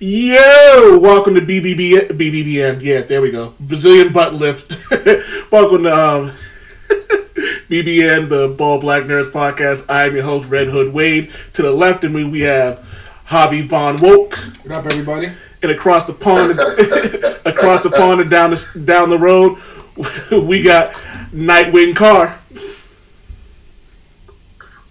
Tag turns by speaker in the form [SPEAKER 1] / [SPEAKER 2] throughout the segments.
[SPEAKER 1] Yo, welcome to BBB, BBBN. Yeah, there we go. Brazilian butt lift. welcome to um, BBN, the Bald Black Nerds podcast. I'm your host, Red Hood Wade. To the left of me, we have Javi Von Woke.
[SPEAKER 2] What up, everybody?
[SPEAKER 1] And across the pond, across the pond and down the down the road, we got Nightwing Carr.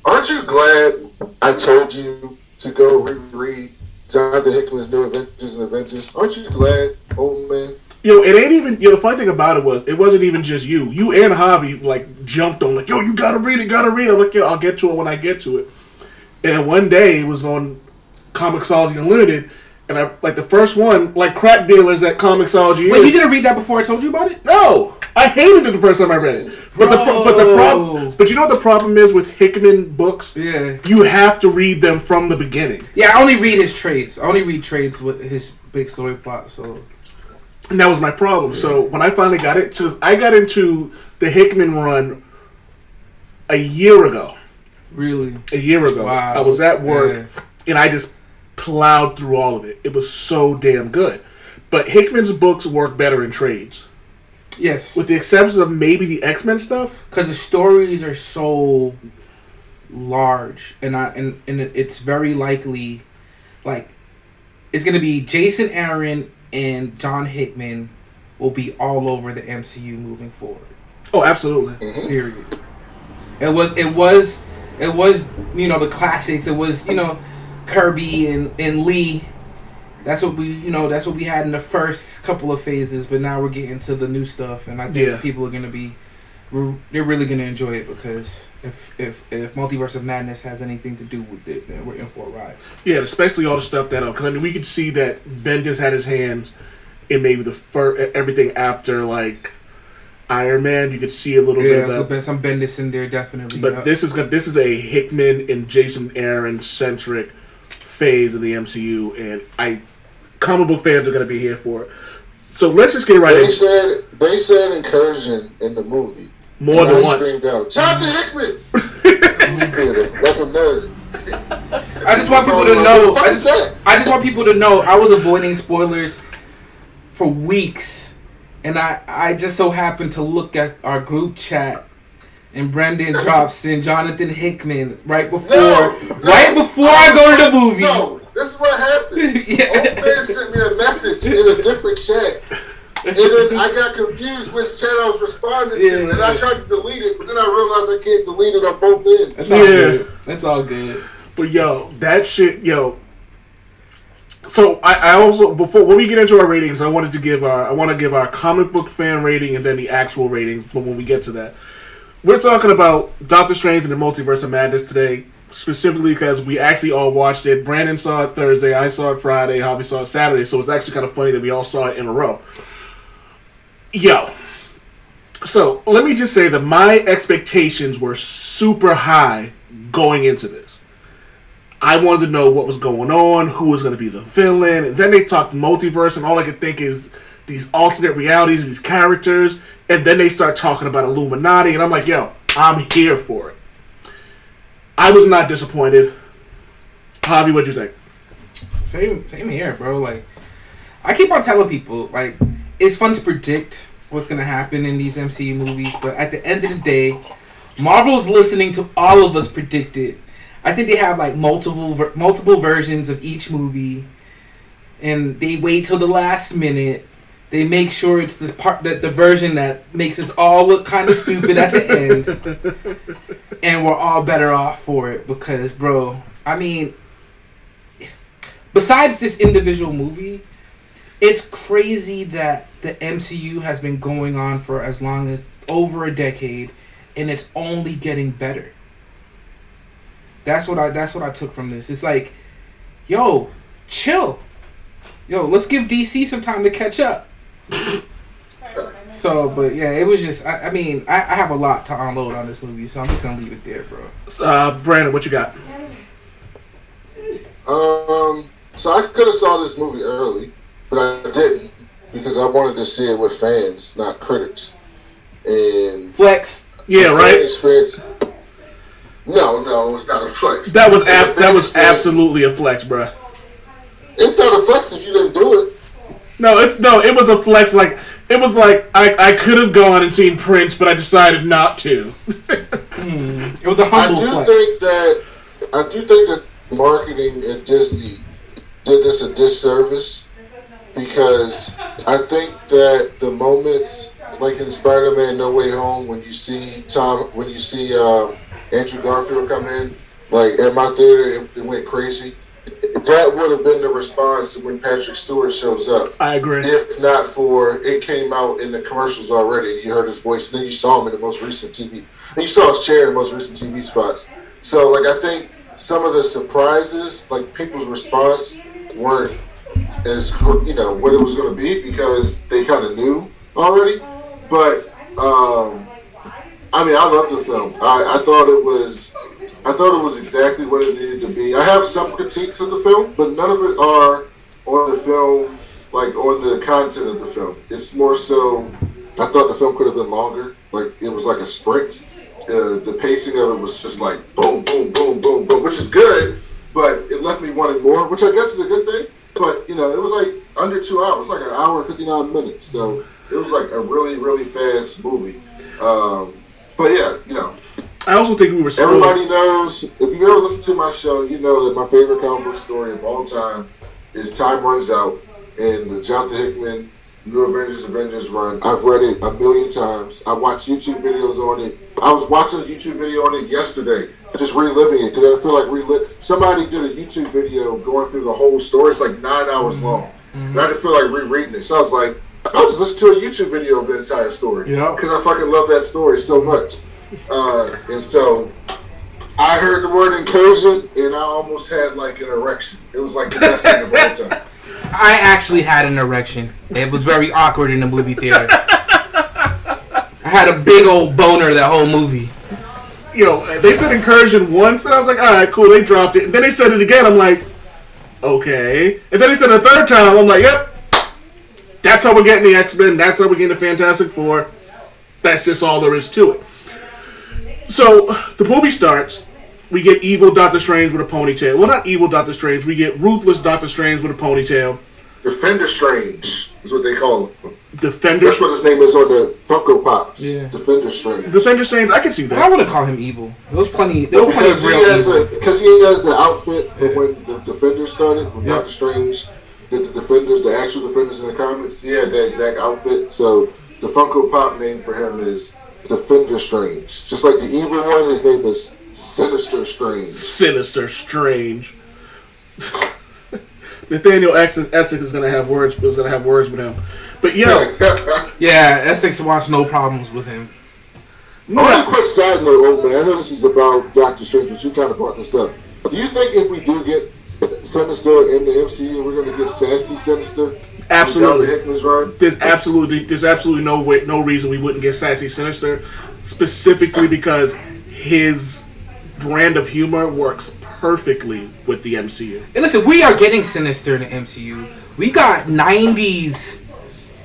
[SPEAKER 3] Aren't you glad I told you to go reread Jonathan Hickman's New Avengers and Avengers? Aren't you glad, old man?
[SPEAKER 1] Yo, it ain't even. Yo, the funny thing about it was, it wasn't even just you. You and Javi like jumped on like, yo, you gotta read it, gotta read it. I'm like, yo, I'll get to it when I get to it. And one day it was on Comixology Unlimited, and I like the first one, like crack dealers that Comixology
[SPEAKER 2] Wait,
[SPEAKER 1] is.
[SPEAKER 2] you didn't read that before I told you about it?
[SPEAKER 1] No, I hated it the first time I read it. But the but the problem, but you know what the problem is with Hickman books?
[SPEAKER 2] Yeah.
[SPEAKER 1] You have to read them from the beginning.
[SPEAKER 2] Yeah, I only read his trades. I only read trades with his big story plot. So
[SPEAKER 1] And that was my problem. So when I finally got it, so I got into the Hickman run a year ago.
[SPEAKER 2] really,
[SPEAKER 1] A year ago,
[SPEAKER 2] Wow.
[SPEAKER 1] I was at work
[SPEAKER 2] Yeah.
[SPEAKER 1] and I just plowed through all of it. It was so damn good. But Hickman's books work better in trades,
[SPEAKER 2] yes,
[SPEAKER 1] with the exception of maybe the X Men stuff.
[SPEAKER 2] because the stories are so large, and I and and it's very likely, like, it's gonna be Jason Aaron and John Hickman will be all over the MCU moving forward.
[SPEAKER 1] Oh, absolutely. Mm-hmm.
[SPEAKER 2] Period. It was it was it was you know the classics. It was you know Kirby and and Lee. That's what we you know that's what we had in the first couple of phases. But now we're getting to the new stuff, and I think
[SPEAKER 1] Yeah.
[SPEAKER 2] people are gonna be they're really gonna enjoy it because if if if Multiverse of Madness has anything to do with it, then we're in for a ride.
[SPEAKER 1] Yeah, especially all the stuff that uh, because I mean, we could see that Bendis had his hands in maybe the fir- everything after like Iron Man. You could see a little
[SPEAKER 2] Yeah,
[SPEAKER 1] bit of that.
[SPEAKER 2] Ben- some Bendis in there definitely.
[SPEAKER 1] But
[SPEAKER 2] yeah.
[SPEAKER 1] this is this is a Hickman and Jason Aaron centric phase of the MCU, and I comic book fans are gonna be here for it. So let's just get right
[SPEAKER 3] They
[SPEAKER 1] into
[SPEAKER 3] said they said incursion in the movie.
[SPEAKER 1] more
[SPEAKER 3] And
[SPEAKER 1] than
[SPEAKER 3] I
[SPEAKER 1] once.
[SPEAKER 3] screamed out, Jonathan Hickman! like a nerd.
[SPEAKER 2] I just want people to know. I just. I just want people to know. I was avoiding spoilers for weeks, and I I just so happened to look at our group chat, and Brendan drops in Jonathan Hickman right before
[SPEAKER 3] No,
[SPEAKER 2] right
[SPEAKER 3] no.
[SPEAKER 2] before I go to the movie.
[SPEAKER 3] No, this is what happened.
[SPEAKER 2] Yeah.
[SPEAKER 3] Old man sent me a message in a different chat. And then I got confused which chat I was responding to,
[SPEAKER 2] Yeah.
[SPEAKER 3] and I tried to delete it, but then I realized I can't delete it on both ends.
[SPEAKER 2] That's all
[SPEAKER 1] Yeah.
[SPEAKER 2] good. That's all good.
[SPEAKER 1] But yo, that shit, yo. So I, I also before when we get into our ratings, I wanted to give our I want to give our comic book fan rating and then the actual rating. But when we get to that, we're talking about Doctor Strange and the Multiverse of Madness today, specifically because we actually all watched it. Brandon saw it Thursday, I saw it Friday, Javi saw it Saturday. So it's actually kind of funny that we all saw it in a row. Yo, so let me just say that my expectations were super high going into this. I wanted to know what was going on, who was going to be the villain, and then they talked multiverse, and all I could think is these alternate realities, these characters, and then they start talking about Illuminati, and I'm like, yo, I'm here for it. I was not disappointed. Javi, what'd you think?
[SPEAKER 2] Same same here, bro. Like I keep on telling people, like it's fun to predict what's gonna happen in these MCU movies, but at the end of the day, Marvel's listening to all of us predict it. I think they have like multiple ver- multiple versions of each movie, and they wait till the last minute. They make sure it's this part that the version that makes us all look kind of stupid at the end, and we're all better off for it because, bro. I mean, besides this individual movie, it's crazy that the MCU has been going on for as long as over a decade, and it's only getting better. That's what I. That's what I took from this. It's like, yo, chill, yo, let's give DC some time to catch up. So, but yeah, it was just. I, I mean, I, I have a lot to unload on this movie, so I'm just gonna leave it there, bro.
[SPEAKER 1] Uh, Brandon, what you got?
[SPEAKER 3] Um, so I could have saw this movie early, but I didn't because I wanted to see it with fans, not critics. And
[SPEAKER 2] Flex.
[SPEAKER 1] Yeah, right.
[SPEAKER 3] Experience, no, no, it's not a flex.
[SPEAKER 1] That was ab- that was
[SPEAKER 3] experience-
[SPEAKER 1] absolutely a flex, bro.
[SPEAKER 3] It's not a flex if you didn't do it.
[SPEAKER 1] No, it, no, it was a flex. Like it was like I, I could have gone and seen Prince, but I decided not to.
[SPEAKER 2] It was a
[SPEAKER 3] I
[SPEAKER 2] humble I
[SPEAKER 3] do
[SPEAKER 2] flex.
[SPEAKER 3] think that I do think that marketing at Disney did this a disservice because I think that the moments like in Spider-Man: No Way Home when you see Tom when you see um, Andrew Garfield come in like at my theater it, it went crazy. That would have been the response when Patrick Stewart shows up.
[SPEAKER 1] I agree.
[SPEAKER 3] If not for it came out in the commercials already, you heard his voice, and then you saw him in the most recent TV. And you saw his chair in the most recent TV spots. So, like, I think some of the surprises, like people's response, weren't as you know what it was going to be because they kind of knew already. But um, I mean, I loved the film. I, I thought it was. I thought it was exactly what it needed to be. I have some critiques of the film, but none of it are on the film, like on the content of the film. It's more so. I thought the film could have been longer. Like it was like a sprint. Uh, the pacing of it was just like boom, boom, boom, boom, boom, which is good, but it left me wanting more, which I guess is a good thing. But you know, it was like under two hours, like an hour and fifty nine minutes. So it was like a really, really fast movie. Um, but yeah, you know,
[SPEAKER 1] I also think we were spoiled.
[SPEAKER 3] Everybody knows. If you ever listen to my show, you know that my favorite comic book story of all time is Time Runs Out and the Jonathan Hickman New Avengers Avengers run. I've read it a million times. I watched YouTube videos on it. I was watching a YouTube video on it yesterday, just reliving it because I feel like relive. Somebody did a YouTube video going through the whole story. It's like nine hours mm-hmm. long. Mm-hmm. And I didn't feel like rereading it, so I was like, I'll just listen to a YouTube video of the entire story
[SPEAKER 2] Yeah.
[SPEAKER 3] because I fucking love that story so much. Uh, and so I heard the word incursion and I almost had like an erection. It was like the best thing of all time.
[SPEAKER 2] I actually had an erection. It was very awkward in the movie theater. I had a big old boner that whole movie.
[SPEAKER 1] You know, they said incursion once, and I was like, all right, cool. They dropped it, and then they said it again. I'm like, okay. And then they said it a third time. I'm like, yep. That's how we're getting the X Men. That's how we're getting the Fantastic Four. That's just all there is to it. So the movie starts. We get evil Doctor Strange with a ponytail. Well, not evil Doctor Strange. We get ruthless Doctor Strange with a ponytail.
[SPEAKER 3] Defender Strange is what they call him.
[SPEAKER 1] Defender.
[SPEAKER 3] That's what his name is on the Funko Pops.
[SPEAKER 2] Yeah.
[SPEAKER 3] Defender Strange.
[SPEAKER 1] Defender Strange. I can see that.
[SPEAKER 2] I
[SPEAKER 1] that.
[SPEAKER 2] wouldn't call him evil. There was plenty. There was plenty
[SPEAKER 3] Because
[SPEAKER 2] of
[SPEAKER 3] he
[SPEAKER 2] real
[SPEAKER 3] has
[SPEAKER 2] evil.
[SPEAKER 3] the because he has the outfit from when the Defenders started, when
[SPEAKER 2] Yeah.
[SPEAKER 3] Doctor Strange did the Defenders, the actual Defenders in the comics. He had that exact outfit. So the Funko Pop name for him is Defender Strange. Just like the evil one, his name is Sinister Strange.
[SPEAKER 1] Sinister Strange. Nathaniel Essex Essex is gonna have words. Is gonna have words with him. But yo,
[SPEAKER 2] Yeah, Essex wants no problems with him.
[SPEAKER 3] On a quick side note, old man, I know this is about Doctor Strange, but you kind of brought this up. Do you think if we do get Sinister in the MCU, we're going to get sassy Sinister?
[SPEAKER 1] absolutely.
[SPEAKER 3] Jonathan Hickman's run?
[SPEAKER 1] There's absolutely there's absolutely no way, no reason we wouldn't get Sassy Sinister, specifically because his brand of humor works perfectly with the MCU.
[SPEAKER 2] And listen, we are getting Sinister in the MCU. We got 90s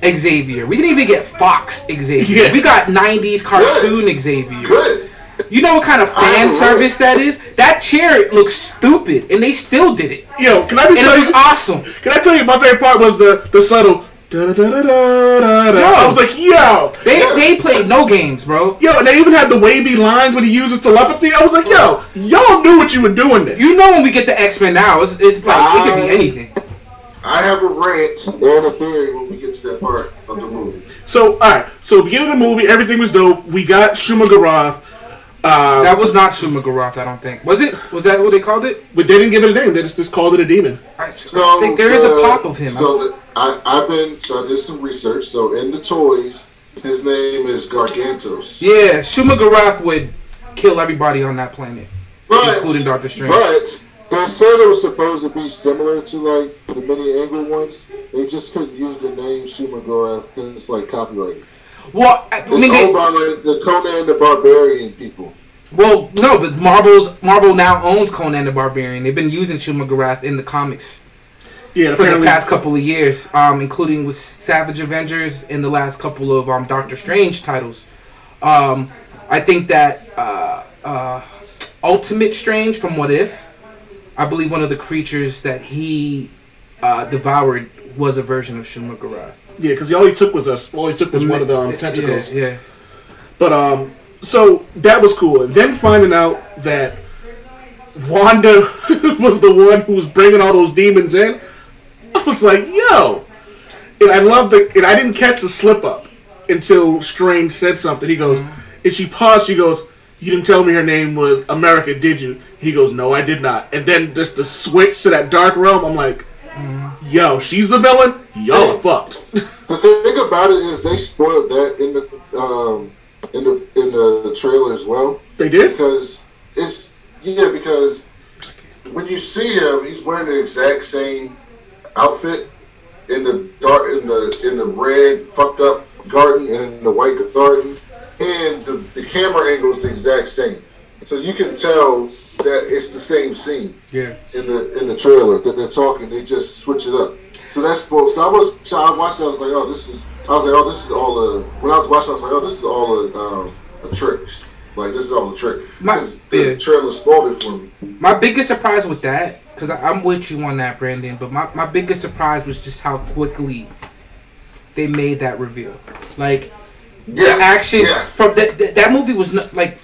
[SPEAKER 2] Xavier. We didn't even get Fox Xavier.
[SPEAKER 1] Yeah.
[SPEAKER 2] We got 90s cartoon Xavier.
[SPEAKER 3] Good.
[SPEAKER 2] You know what kind of fan service that is? That chair looks stupid, and they still did it.
[SPEAKER 1] Yo, can I be
[SPEAKER 2] And
[SPEAKER 1] tell
[SPEAKER 2] it was
[SPEAKER 1] you?
[SPEAKER 2] awesome.
[SPEAKER 1] Can I tell you my favorite part was the the subtle. Da, da, da, da, da, da, da.
[SPEAKER 2] Yo.
[SPEAKER 1] I was like, yo,
[SPEAKER 2] They
[SPEAKER 3] Yeah.
[SPEAKER 2] they played no games, bro.
[SPEAKER 1] yo, and they even had the wavy lines when he uses telepathy. I was like, yo, y'all knew what you were doing there.
[SPEAKER 2] You know when we get the X Men now, it's, it's like it could be anything.
[SPEAKER 3] I have a rant and a theory when we get to that part of the movie.
[SPEAKER 1] So, all right. So, beginning of the movie, everything was dope. We got Shuma-Gorath. Uh,
[SPEAKER 2] That was not Shuma-Gorath, I don't think. Was it? Was that what they called it?
[SPEAKER 1] but they didn't give it a name. They just, just called it a demon.
[SPEAKER 2] I
[SPEAKER 3] So
[SPEAKER 2] think there is a pop of him.
[SPEAKER 3] So the, I, I've been, so I did some research. So in the toys, his name is Gargantos.
[SPEAKER 2] yeah, Shuma-Gorath would kill everybody on that planet,
[SPEAKER 3] But,
[SPEAKER 2] including Doctor Strange.
[SPEAKER 3] But they said it was supposed to be similar to like the mini angle ones. They just couldn't use the name Shuma-Gorath because it's like copyrighted.
[SPEAKER 2] Well, I
[SPEAKER 3] It's
[SPEAKER 2] mean,
[SPEAKER 3] owned by like, the Conan the Barbarian people.
[SPEAKER 2] well, no, but Marvel's Marvel now owns Conan the Barbarian. They've been using Shuma-Gorath in the comics
[SPEAKER 1] Yeah,
[SPEAKER 2] for the past couple of years, um, including with Savage Avengers and the last couple of um, Doctor Strange titles. Um, I think that uh, uh, Ultimate Strange from What If, I believe one of the creatures that he uh, devoured was a version of Shuma-Gorath.
[SPEAKER 1] Yeah, because all he took was us. All he took was one of the um, tentacles.
[SPEAKER 2] Yeah, yeah.
[SPEAKER 1] But um, so that was cool. And then finding out that Wanda was the one who was bringing all those demons in, I was like, yo. And I love the. And I didn't catch the slip up until Strange said something. He goes, and she paused. She goes, "You didn't tell me her name was America, did you?" He goes, "No, I did not." And then just the switch to that dark realm. I'm like, yo, she's the villain. Y'all are fucked.
[SPEAKER 3] The thing about it is they spoiled that in the um, in the in the trailer as well
[SPEAKER 1] they did.
[SPEAKER 3] because it's yeah because when you see him he's wearing the exact same outfit in the dark in the in the red fucked up garden and in the white garden and the, the camera angle is the exact same so you can tell that it's the same scene
[SPEAKER 2] Yeah.
[SPEAKER 3] in the in the trailer that they're talking. They just switch it up. So that's so I was so I watched. it, I was like, oh, this is. I was like, oh, this is all a. When I was watching, I was like, oh, this is all a um, a trick. Like this is all a trick.
[SPEAKER 2] My-
[SPEAKER 3] Because the
[SPEAKER 2] yeah.
[SPEAKER 3] trailer spoiled it for me.
[SPEAKER 2] My biggest surprise with that, because I'm with you on that, Brandon, but my, my biggest surprise was just how quickly they made that reveal. Like,
[SPEAKER 3] Yes,
[SPEAKER 2] the action
[SPEAKER 3] Yes.
[SPEAKER 2] from that, that that movie was not, like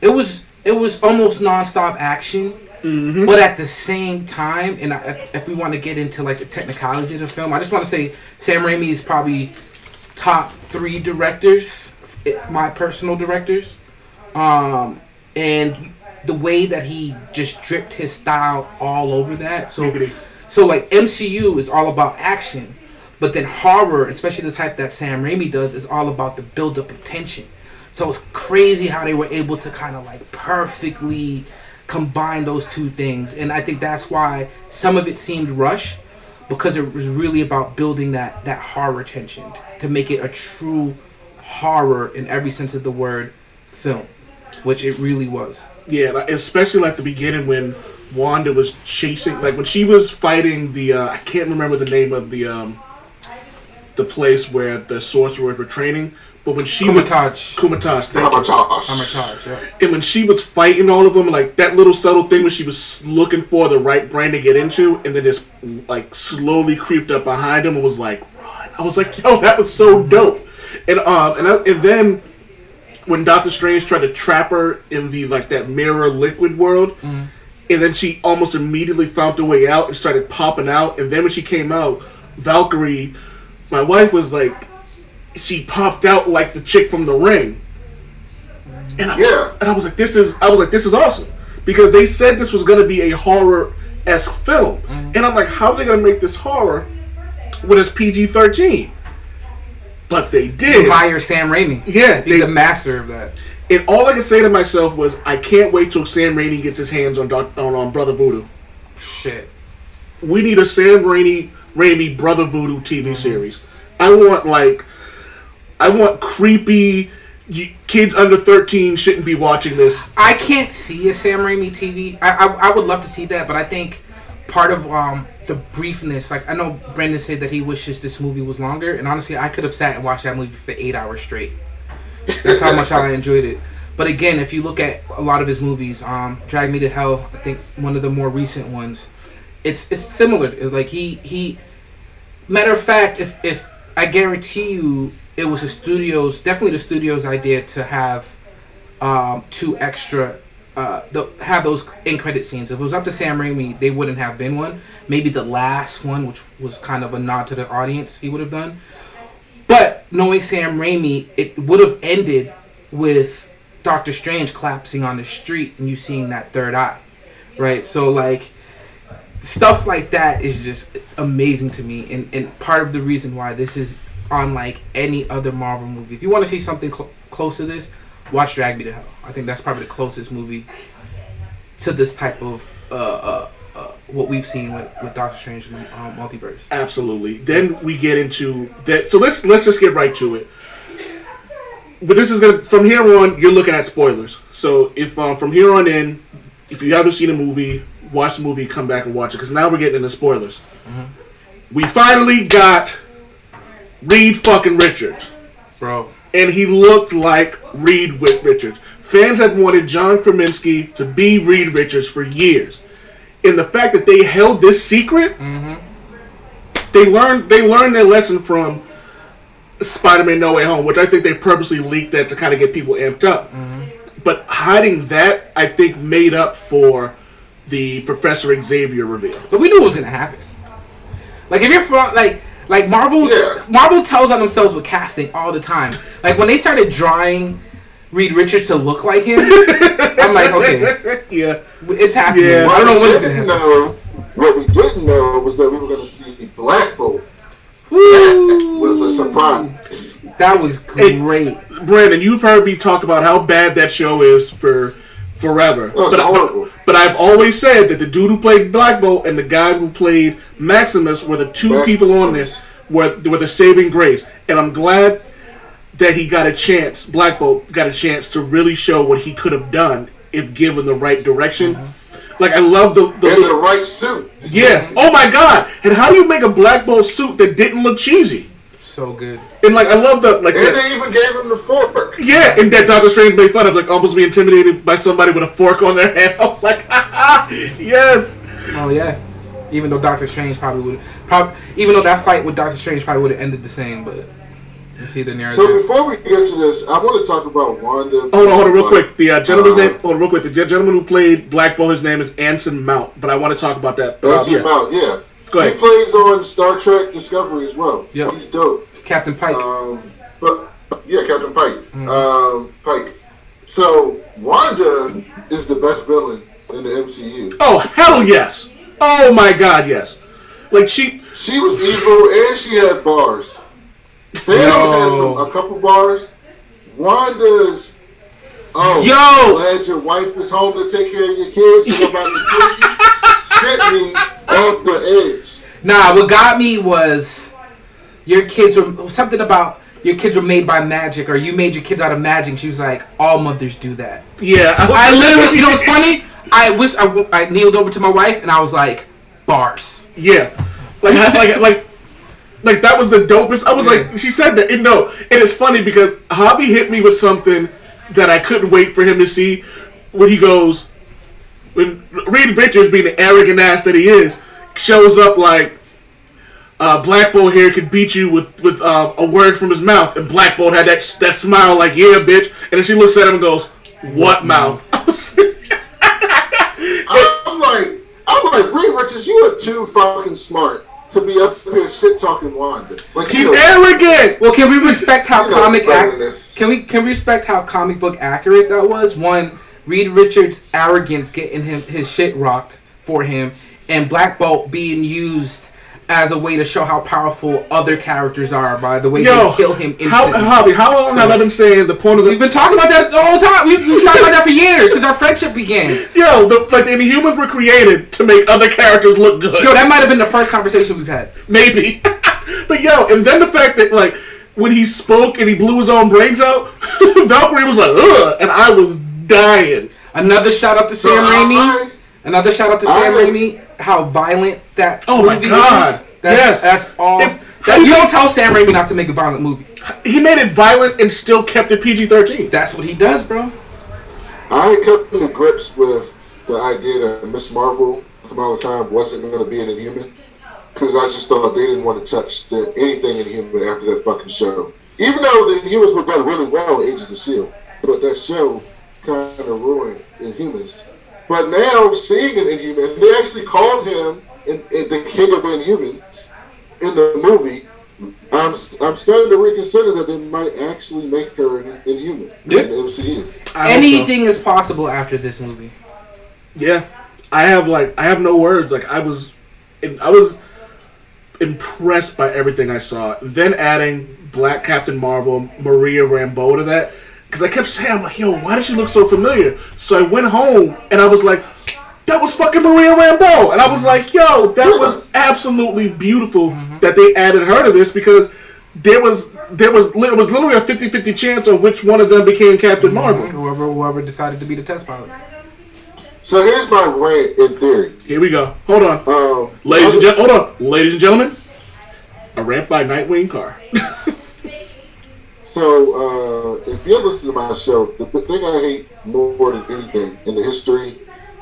[SPEAKER 2] it was it was almost nonstop action but at the same time and I, if we want to get into like the technicalities of the film i just want to say sam raimi is probably top three directors my personal directors. Um and the way that he just dripped his style all over that so so like MCU is all about action, but then horror, especially the type that Sam Raimi does, is all about the buildup of tension. So it's crazy how they were able to kind of like perfectly combine those two things, and I think that's why some of it seemed rushed because it was really about building that that horror tension to make it a true horror in every sense of the word film, which it really was.
[SPEAKER 1] Yeah, especially like the beginning when Wanda was chasing, like when she was fighting the. Uh, I can't remember the name of the um, the place where the sorcerers were training, but when she was
[SPEAKER 2] Kamar-Taj.
[SPEAKER 1] Kamar-Taj, thank you.
[SPEAKER 2] Kamar-Taj, yeah.
[SPEAKER 1] And when she was fighting all of them, like that little subtle thing when she was looking for the right brain to get into, and then just like slowly creeped up behind him and was like, "Run!" I was like, "Yo, that was so dope." And um, and I, and then when Doctor Strange tried to trap her in the like that mirror liquid world, and then she almost immediately found her way out and started popping out. And then when she came out, Valkyrie, my wife was like, she popped out like the chick from The Ring. And I,
[SPEAKER 3] Yeah.
[SPEAKER 1] and I was like, this is I was like, this is awesome because they said this was gonna be a horror esque film, mm-hmm. and I'm like, how are they gonna make this horror when it's PG thirteen? But they did.
[SPEAKER 2] Hire Sam Raimi.
[SPEAKER 1] Yeah,
[SPEAKER 2] He's
[SPEAKER 1] they,
[SPEAKER 2] a master of that.
[SPEAKER 1] and all I could say to myself was, I can't wait till Sam Raimi gets his hands on Doc, on, on Brother Voodoo.
[SPEAKER 2] Shit.
[SPEAKER 1] We need a Sam Raimi Raimi Brother Voodoo TV mm-hmm. series. I want like, I want creepy. Kids under thirteen shouldn't be watching this.
[SPEAKER 2] I can't see a Sam Raimi TV. I, I I would love to see that, but I think part of um the briefness, like I know Brendan said that he wishes this movie was longer, and honestly, I could have sat and watched that movie for eight hours straight. That's how much I enjoyed it. But again, if you look at a lot of his movies, um, Drag Me to Hell, I think one of the more recent ones, it's it's similar. Like he he. Matter of fact, if if I guarantee you, it was the studio's definitely the studio's idea to have um, two extra. Uh, the, have those in credit scenes. If it was up to Sam Raimi, they wouldn't have been one. Maybe the last one, which was kind of a nod to the audience, he would have done. But knowing Sam Raimi, it would have ended with Doctor Strange collapsing on the street and you seeing that third eye, right? So like stuff like that is just amazing to me, and and part of the reason why this is unlike any other Marvel movie. If you want to see something cl- close to this, watch Drag Me to Hell. I think that's probably the closest movie to this type of uh, uh, uh, what we've seen with, with Doctor Strange um, multiverse.
[SPEAKER 1] Absolutely. Then we get into that. So let's let's just get right to it. But this is gonna from here on. You're looking at spoilers. So if um, from here on in, if you haven't seen a movie, watch the movie, come back and watch it because now we're getting into spoilers. We finally got Reed fucking Richards,
[SPEAKER 2] Bro,
[SPEAKER 1] and he looked like Reed with Richards. Fans have wanted John Krasinski to be Reed Richards for years, and the fact that they held this secret mm-hmm. they learned they learned their lesson from Spider-Man No Way Home, which I think they purposely leaked that to kind of get people amped up. Mm-hmm. But hiding that, I think, made up for the Professor Xavier reveal.
[SPEAKER 2] But we knew it was gonna happen. Like if you're from like like Marvel
[SPEAKER 3] Yeah.
[SPEAKER 2] Marvel tells on themselves with casting all the time. Like when they started drawing Reed Richards to look like him, I'm like, okay,
[SPEAKER 1] Yeah,
[SPEAKER 2] it's happening.
[SPEAKER 1] Yeah.
[SPEAKER 2] I don't know
[SPEAKER 3] what
[SPEAKER 2] when
[SPEAKER 3] we
[SPEAKER 2] gonna
[SPEAKER 3] didn't know. What we didn't know was that we were going to see the Black Bolt.
[SPEAKER 2] Woo!
[SPEAKER 3] Was a surprise.
[SPEAKER 2] That was great.
[SPEAKER 1] Brandon, you've heard me talk about how bad that show is for forever.
[SPEAKER 3] Oh, it's
[SPEAKER 1] but, I, but I've always said that the dude who played Black Bolt and the guy who played Maximus were the two
[SPEAKER 3] Maximus.
[SPEAKER 1] people on this were, were the saving grace. And I'm glad that he got a chance, Black Bolt got a chance to really show what he could have done if given the right direction. Mm-hmm. Like I love the, the
[SPEAKER 3] In the right suit.
[SPEAKER 1] yeah. Oh my god! And how do you make a Black Bolt suit that didn't look cheesy?
[SPEAKER 2] So good.
[SPEAKER 1] And like I love the like
[SPEAKER 3] And
[SPEAKER 1] the-
[SPEAKER 3] they even gave him the fork.
[SPEAKER 1] yeah, and that Doctor Strange made fun of like almost being intimidated by somebody with a fork on their hand. I was like, yes.
[SPEAKER 2] Oh yeah. Even though Doctor Strange probably would, prob- even though that fight with Doctor Strange probably would have ended the same, but you see the narrative.
[SPEAKER 3] So before we get to this, I want to talk about Wanda.
[SPEAKER 1] Hold on, hold on, real quick. The uh, gentleman's
[SPEAKER 3] uh,
[SPEAKER 1] name, hold on, real quick. The gentleman who played Black Bolt, his name is Anson Mount, but I want to talk about that. Uh,
[SPEAKER 3] Anson
[SPEAKER 1] yeah.
[SPEAKER 3] Mount, yeah.
[SPEAKER 1] Go ahead.
[SPEAKER 3] He plays on Star Trek Discovery as well.
[SPEAKER 2] Yeah.
[SPEAKER 3] He's dope.
[SPEAKER 2] Captain Pike.
[SPEAKER 3] Um, but yeah, Captain Pike.
[SPEAKER 1] Mm-hmm.
[SPEAKER 3] Um, Pike. So Wanda is the best villain in the MCU.
[SPEAKER 1] Oh hell yes! Oh my god, yes! Like she,
[SPEAKER 3] She was evil and she had bars. Thanos had some a couple bars. Wanda's oh
[SPEAKER 2] Yo.
[SPEAKER 3] glad your wife is home to take care of your kids because I'm about to kill you. Sent me off the edge.
[SPEAKER 2] Nah, what got me was your kids were something about your kids were made by magic, or you made your kids out of magic. She was like, all mothers do that.
[SPEAKER 1] yeah.
[SPEAKER 2] I literally, you know what's funny? I wish I, I kneeled over to my wife and I was like, bars.
[SPEAKER 1] Yeah, like like like like that was the dopest. I was
[SPEAKER 2] Yeah.
[SPEAKER 1] like, she said that. And no, it is funny because Javi hit me with something that I couldn't wait for him to see when he goes when Reed Richards, being the arrogant ass that he is, shows up like. Uh, Black Bolt here could beat you with with uh, a word from his mouth, and Black Bolt had that that smile like, "Yeah, bitch," and then she looks at him and goes, "What mouth?" I was-
[SPEAKER 3] I'm like, I'm like, Reed Richards, you are too fucking smart to be up here shit talking Wanda. Like
[SPEAKER 1] He's
[SPEAKER 3] you know,
[SPEAKER 1] arrogant.
[SPEAKER 2] Well, can we respect how
[SPEAKER 3] you know,
[SPEAKER 2] comic ac- can we can we respect how comic book accurate that was? One, Reed Richards' arrogance getting him his shit rocked for him, and Black Bolt being used as a way to show how powerful other characters are by the way
[SPEAKER 1] Yo,
[SPEAKER 2] they kill him
[SPEAKER 1] how. Javi, how long have I been saying the point of the
[SPEAKER 2] We've been talking about that the whole time. We've, we've talked about that for years since our friendship began.
[SPEAKER 1] Yo, the, like the Inhumans were created to make other characters look good.
[SPEAKER 2] Yo, that might have been the first conversation we've had.
[SPEAKER 1] Maybe. but yo, and then the fact that like when he spoke and he blew his own brains out, Valkyrie was like, ugh, and I was dying.
[SPEAKER 2] Another shout out to
[SPEAKER 3] So
[SPEAKER 2] Sam Raimi.
[SPEAKER 3] I,
[SPEAKER 2] Another shout out to
[SPEAKER 3] I-
[SPEAKER 2] Sam Raimi. How violent that
[SPEAKER 1] Oh my
[SPEAKER 2] movie
[SPEAKER 1] God.
[SPEAKER 2] is. That's,
[SPEAKER 1] Yes.
[SPEAKER 2] that's all.
[SPEAKER 1] If-
[SPEAKER 2] that, you don't tell Sam Raimi not to make a violent movie.
[SPEAKER 1] He made it violent and still kept it PG thirteen.
[SPEAKER 2] That's what he does, bro.
[SPEAKER 3] I come to grips with the idea that Miss Marvel, Kamala Khan, wasn't going to be an Inhuman because I just thought they didn't want to touch the, anything Inhuman after that fucking show. Even though the Inhumans were done really well in Agents of Shield, but that show kind of ruined Inhumans. But now seeing an Inhuman, they actually called him in, in the King of the Inhumans in the movie. I'm I'm starting to reconsider that they might actually make her an Inhuman
[SPEAKER 2] Yeah.
[SPEAKER 3] in the MCU.
[SPEAKER 1] I hope so.
[SPEAKER 2] Anything is possible after this movie.
[SPEAKER 1] Yeah, I have like I have no words. Like I was, I was impressed by everything I saw. Then adding Black Captain Marvel, Maria Rambeau to that, because I kept saying, I'm like, yo, why does she look so familiar? So I went home and I was like, that was fucking Maria Rambeau, and I was like, yo, that was absolutely beautiful that they added her to this because. There was there was li- it was literally a 50-50 chance on which one of them became Captain Marvel.
[SPEAKER 2] Whoever whoever decided to be the test pilot.
[SPEAKER 3] So here's my rant in theory.
[SPEAKER 1] Here we go. Hold on.
[SPEAKER 3] Um,
[SPEAKER 1] Ladies and
[SPEAKER 3] other-
[SPEAKER 1] gentlemen, hold on, ladies and gentlemen, a rant by Nightwing Car.
[SPEAKER 3] So uh, if you're listening to my show, the thing I hate more than anything in the history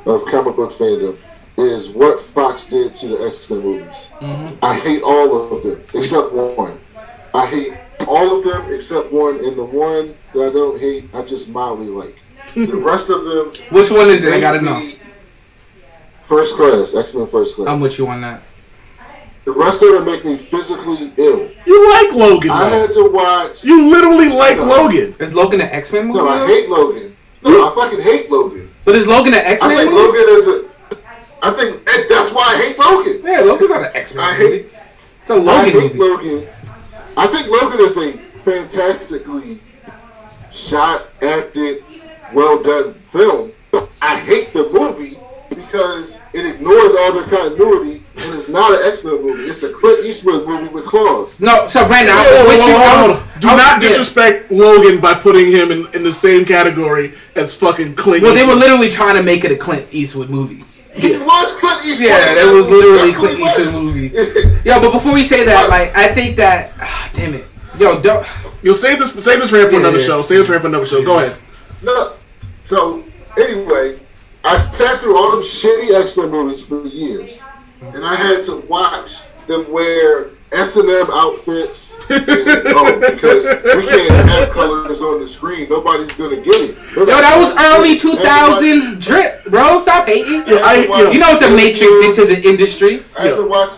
[SPEAKER 3] of comic book fandom is what Fox did to the X Men movies. I hate all of them except one. I hate all of them except one, and the one that I don't hate, I just mildly like. the rest of them,
[SPEAKER 2] Which one is it? I gotta know.
[SPEAKER 3] First class, X Men First Class.
[SPEAKER 2] I'm with you on that.
[SPEAKER 3] The rest of them make me physically ill.
[SPEAKER 1] You like Logan,
[SPEAKER 3] I
[SPEAKER 1] though.
[SPEAKER 3] had to watch.
[SPEAKER 1] You literally like
[SPEAKER 3] No.
[SPEAKER 1] Logan.
[SPEAKER 2] Is Logan an X Men movie?
[SPEAKER 3] No, I hate Logan. No, I fucking hate Logan.
[SPEAKER 2] But is Logan an X Men?
[SPEAKER 3] I think
[SPEAKER 2] movie?
[SPEAKER 3] Logan is a. I think eh, that's why I hate Logan.
[SPEAKER 2] Yeah, Logan's not an X Men
[SPEAKER 3] I
[SPEAKER 2] movie.
[SPEAKER 3] hate.
[SPEAKER 2] It's a Logan
[SPEAKER 3] hate
[SPEAKER 2] movie.
[SPEAKER 3] Logan. I think Logan is a fantastically shot, acted, well done film. I hate the movie because it ignores all the continuity and it's not an X Men movie. It's a Clint Eastwood movie with claws.
[SPEAKER 2] No, so Brandon, I
[SPEAKER 1] Whoa,
[SPEAKER 2] was
[SPEAKER 1] whoa,
[SPEAKER 2] with
[SPEAKER 1] whoa, whoa, hold. Do
[SPEAKER 2] I was-
[SPEAKER 1] not
[SPEAKER 2] yeah.
[SPEAKER 1] disrespect Logan by putting him in, in the same category as fucking Clint.
[SPEAKER 2] Well, they were literally trying to make it a Clint Eastwood movie.
[SPEAKER 3] He was Clint Eastwood.
[SPEAKER 2] Yeah,
[SPEAKER 3] in
[SPEAKER 2] that was literally
[SPEAKER 3] That's
[SPEAKER 2] Clint
[SPEAKER 3] he
[SPEAKER 2] Eastwood movie. Yeah, but before we say that, like, I think that, ah, damn it, yo, don't.
[SPEAKER 1] You'll save this. Save this rant for
[SPEAKER 2] Yeah,
[SPEAKER 1] another
[SPEAKER 2] yeah.
[SPEAKER 1] show. Save this rant for another show. Go ahead.
[SPEAKER 3] No. So anyway, I sat through all them shitty X Men movies for years, and I had to watch them wear S and M outfits. And, oh, because we can't have colors on the screen. Nobody's gonna get it.
[SPEAKER 2] Yo, that was early 2000s drip, bro. Stop hating.
[SPEAKER 1] I- yo,
[SPEAKER 2] You know what the Matrix did to the industry?
[SPEAKER 3] I had to watch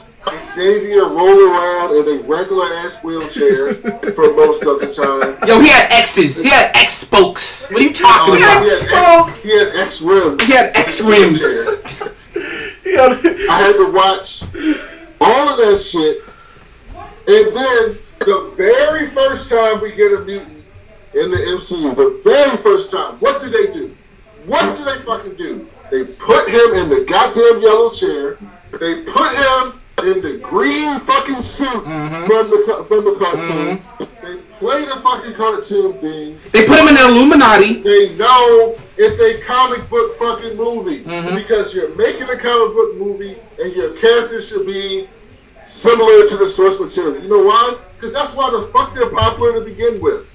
[SPEAKER 3] Xavier roll around in a regular ass wheelchair for most of the time.
[SPEAKER 2] Yo, he had X's. He had X spokes. What are you talking
[SPEAKER 3] Oh,
[SPEAKER 2] about?
[SPEAKER 3] he, had X, he had X rims.
[SPEAKER 2] He had X rims.
[SPEAKER 3] I had to watch all of that shit, and then the very first time we get a mutant in the MCU, the very first time, what do they do? What do they fucking do? They put him in the goddamn yellow chair. They put him in the green fucking suit
[SPEAKER 2] Mm-hmm.
[SPEAKER 3] from the from the cartoon. They play the fucking cartoon thing.
[SPEAKER 2] They put him in the Illuminati.
[SPEAKER 3] They know it's a comic book fucking movie
[SPEAKER 2] Mm-hmm.
[SPEAKER 3] because you're making a comic book movie and your character should be similar to the source material. You know why? Because that's why the fuck they're popular to begin with.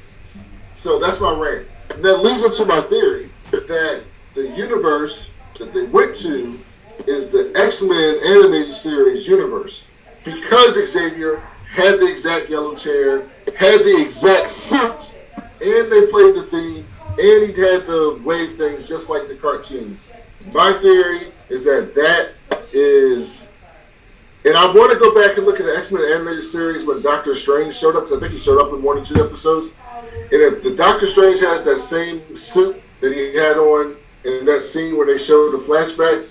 [SPEAKER 3] So that's my rant. And that leads into my theory that the universe that they went to is the X Men animated series universe because Xavier had the exact yellow chair, had the exact suit, and they played the theme, and he had the wave things just like the cartoon. My theory is that that is, and I want to go back and look at the X Men animated series when Doctor Strange showed up. Because I think he showed up in one or two episodes. And if the Doctor Strange has that same suit that he had on in that scene where they showed the flashback,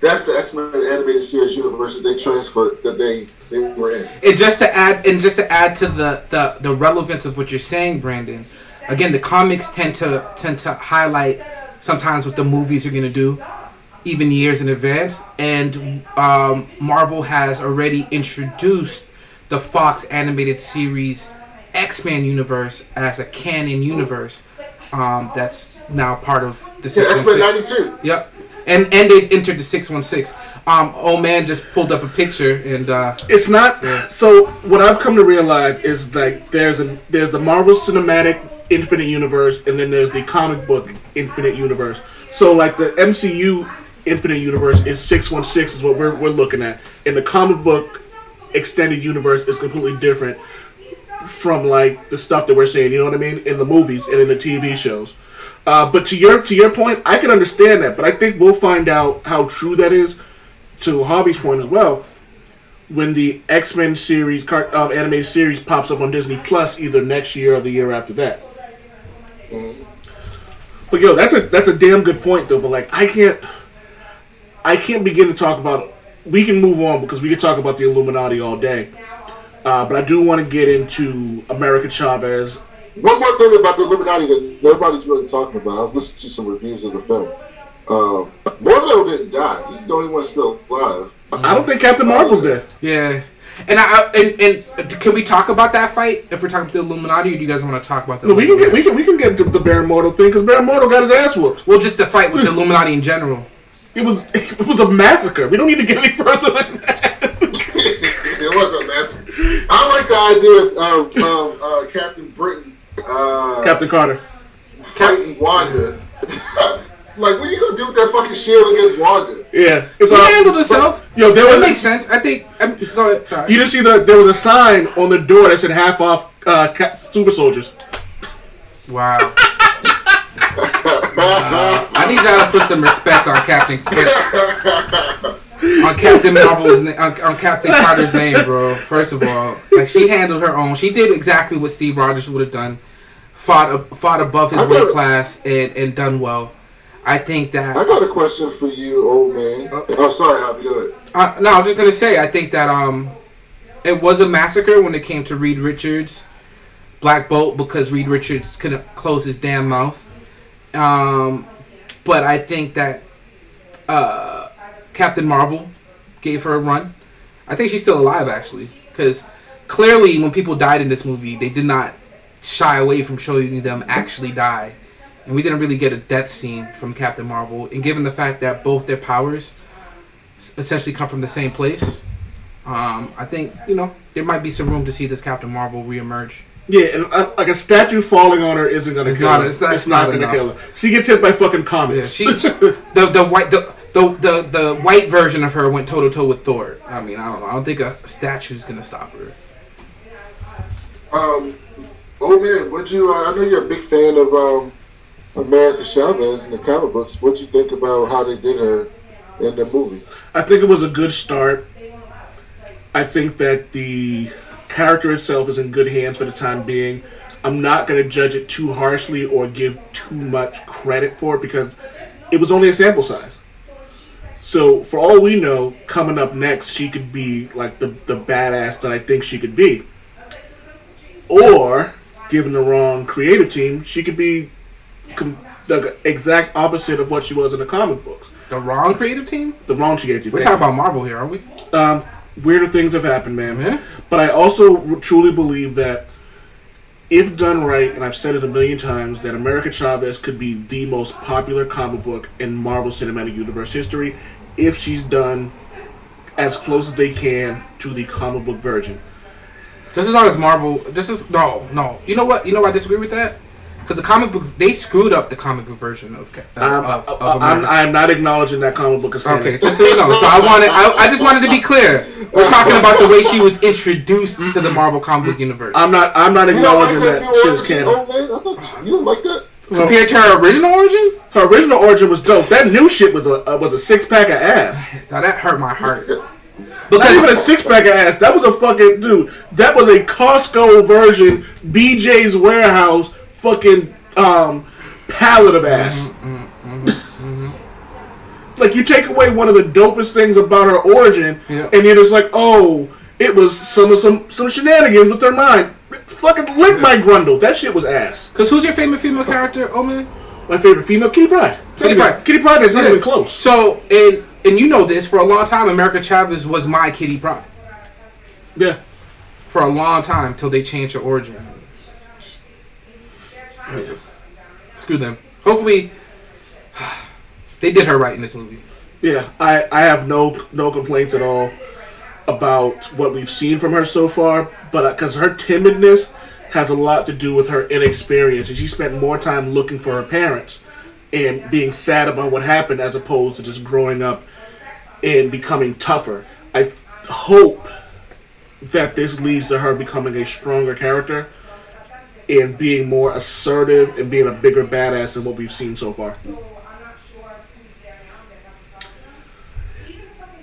[SPEAKER 3] that's the X Men animated series universe that they transferred that they they were in.
[SPEAKER 2] And just to add, and just to add to the, the the relevance of what you're saying, Brandon. Again, the comics tend to tend to highlight sometimes what the movies are gonna do, even years in advance. And um, Marvel has already introduced the Fox animated series X Men universe as a canon universe. Um, that's now part of the
[SPEAKER 3] Yeah, X Men '92.
[SPEAKER 2] Yep. And and they've entered the six one six. Um, old man just pulled up a picture and uh,
[SPEAKER 1] It's not. So what I've come to realize is like there's a there's the Marvel Cinematic Infinite Universe, and then there's the comic book Infinite Universe. So like the MCU Infinite Universe is six one six is what we're we're looking at, and the comic book extended universe is completely different from like the stuff that we're seeing. You know what I mean in the movies and in the TV shows. Uh, but to your to your point, I can understand that, but I think we'll find out how true that is. To Javi's point as well, when the X Men series, um, animated series, pops up on Disney Plus either next year or the year after that. But yo, that's a that's a damn good point though. But like, I can't, I can't begin to talk about. We can move on because we can talk about the Illuminati all day. Uh, but I do want to get into America Chavez.
[SPEAKER 3] One more thing about the Illuminati that nobody's really talking about. I've listened to some reviews of the film. Um, Mordo didn't die. He's the only one still alive.
[SPEAKER 1] I don't think Captain Marvel's dead.
[SPEAKER 2] Yeah, and I I- and and can we talk about that fight if we're talking about the Illuminati, or do you guys want to talk about the?
[SPEAKER 1] No, we can get we can we can get to the Baron Mordo thing because Baron Mordo got his ass whooped.
[SPEAKER 2] Well, just the fight with the Illuminati in general.
[SPEAKER 1] It was it was a massacre. We don't need to get any further than that.
[SPEAKER 3] it was a mess. I like the idea of, of, of uh, Captain Britain uh,
[SPEAKER 1] Captain Carter.
[SPEAKER 3] fighting Wanda. Like, what are you gonna do with that fucking shield against Wanda?
[SPEAKER 1] Yeah, it's
[SPEAKER 2] He
[SPEAKER 1] uh,
[SPEAKER 2] handled himself.
[SPEAKER 1] Yo, there
[SPEAKER 2] That
[SPEAKER 1] was
[SPEAKER 2] makes sense. I think. Um, go ahead. Sorry.
[SPEAKER 1] you didn't see the there was a sign on the door that said half off uh, ca- super soldiers.
[SPEAKER 2] Wow. Uh, I need y'all to put some respect on Captain on Captain Marvel's na- on, on Captain Carter's name, bro. First of all, like she handled her own. She did exactly what Steve Rogers would have done. Fought fought above his weight class and, and done well. I think that
[SPEAKER 3] I got a question for you, old man.
[SPEAKER 2] Uh,
[SPEAKER 3] Oh, sorry, Javi. Go ahead.
[SPEAKER 2] Uh, no, I was just gonna say I think that um, it was a massacre when it came to Reed Richards, Black Bolt, because Reed Richards couldn't close his damn mouth. Um, but I think that uh, Captain Marvel gave her a run. I think she's still alive actually, because clearly when people died in this movie, they did not shy away from showing them actually die. And we didn't really get a death scene from Captain Marvel. And given the fact that both their powers essentially come from the same place. Um, I think you know there might be some room to see this Captain Marvel reemerge.
[SPEAKER 1] Yeah, and uh, like a statue falling on her isn't gonna
[SPEAKER 2] It's
[SPEAKER 1] kill
[SPEAKER 2] not-
[SPEAKER 1] her.
[SPEAKER 2] it's not-
[SPEAKER 1] It's not,
[SPEAKER 2] not
[SPEAKER 1] gonna
[SPEAKER 2] enough.
[SPEAKER 1] kill her. She gets hit by fucking
[SPEAKER 2] Yeah,
[SPEAKER 1] comets.
[SPEAKER 2] she, she the the white the, the the the white version of her went toe to toe with Thor. I mean, I don't know. I don't think a statue's gonna stop her.
[SPEAKER 3] Um, old man, would you? Uh, I know you're a big fan of um, America Chavez in the comic books. What'd you think about how they did her in the movie?
[SPEAKER 1] I think it was a good start. I think that the character itself is in good hands for the time being. I'm not going to judge it too harshly or give too much credit for it because it was only a sample size. So, for all we know, coming up next, she could be like the, the badass that I think she could be. Or, given the wrong creative team, she could be com- the exact opposite of what she was in the comic books.
[SPEAKER 2] The wrong creative team.
[SPEAKER 1] The wrong creative team.
[SPEAKER 2] We're talking about Marvel here, aren't we?
[SPEAKER 1] Um, weirder things have happened, man.
[SPEAKER 2] Yeah.
[SPEAKER 1] But I also truly believe that if done right, and I've said it a million times, that America Chavez could be the most popular comic book in Marvel Cinematic Universe history if she's done as close as they can to the comic book version.
[SPEAKER 2] Just as long as Marvel, just as no, no. You know what? You know I disagree with that? Because the comic book, they screwed up the comic book version of, Ca-
[SPEAKER 1] Um,
[SPEAKER 2] of, of
[SPEAKER 1] I'm, I'm not acknowledging that comic book as canon.
[SPEAKER 2] Okay, just so you know. So I wanted, I, I just wanted to be clear. We're talking about the way she was introduced to the Marvel comic book universe
[SPEAKER 1] I'm not. I'm not
[SPEAKER 3] You like
[SPEAKER 1] acknowledging that
[SPEAKER 3] new
[SPEAKER 1] shit is canon.
[SPEAKER 3] old man? I thought you didn't like that.
[SPEAKER 1] Well,
[SPEAKER 2] compared to her original origin.
[SPEAKER 1] her original origin was dope. That new shit was a uh, was a six pack of ass.
[SPEAKER 2] Now that hurt my heart.
[SPEAKER 1] Not even a six pack of ass. That was a fucking dude. That was a Costco version, BJ's warehouse, fucking um, pallet of ass. Mm, mm, mm, like you take away one of the dopest things about her origin,
[SPEAKER 2] Yeah.
[SPEAKER 1] and you're just like, oh, it was some of some some shenanigans with her mind. Fucking lick my grundle. That shit was ass.
[SPEAKER 2] Cause who's your favorite female character, oh man?
[SPEAKER 1] My favorite female, Kitty Pryde.
[SPEAKER 2] Kitty
[SPEAKER 1] Not
[SPEAKER 2] Pryde.
[SPEAKER 1] Kitty Pryde is not
[SPEAKER 2] Yeah.
[SPEAKER 1] even close.
[SPEAKER 2] So and and you know this for a long time, America Chavez was my Kitty Pryde
[SPEAKER 1] Yeah.
[SPEAKER 2] for a long time till they changed her origin. Screw them. Hopefully, they did her right in this movie.
[SPEAKER 1] Yeah, I, I have no no complaints at all about what we've seen from her so far, but uh, because her timidness has a lot to do with her inexperience, and she spent more time looking for her parents and being sad about what happened as opposed to just growing up and becoming tougher. I hope that this leads to her becoming a stronger character and being more assertive and being a bigger badass than what we've seen so far.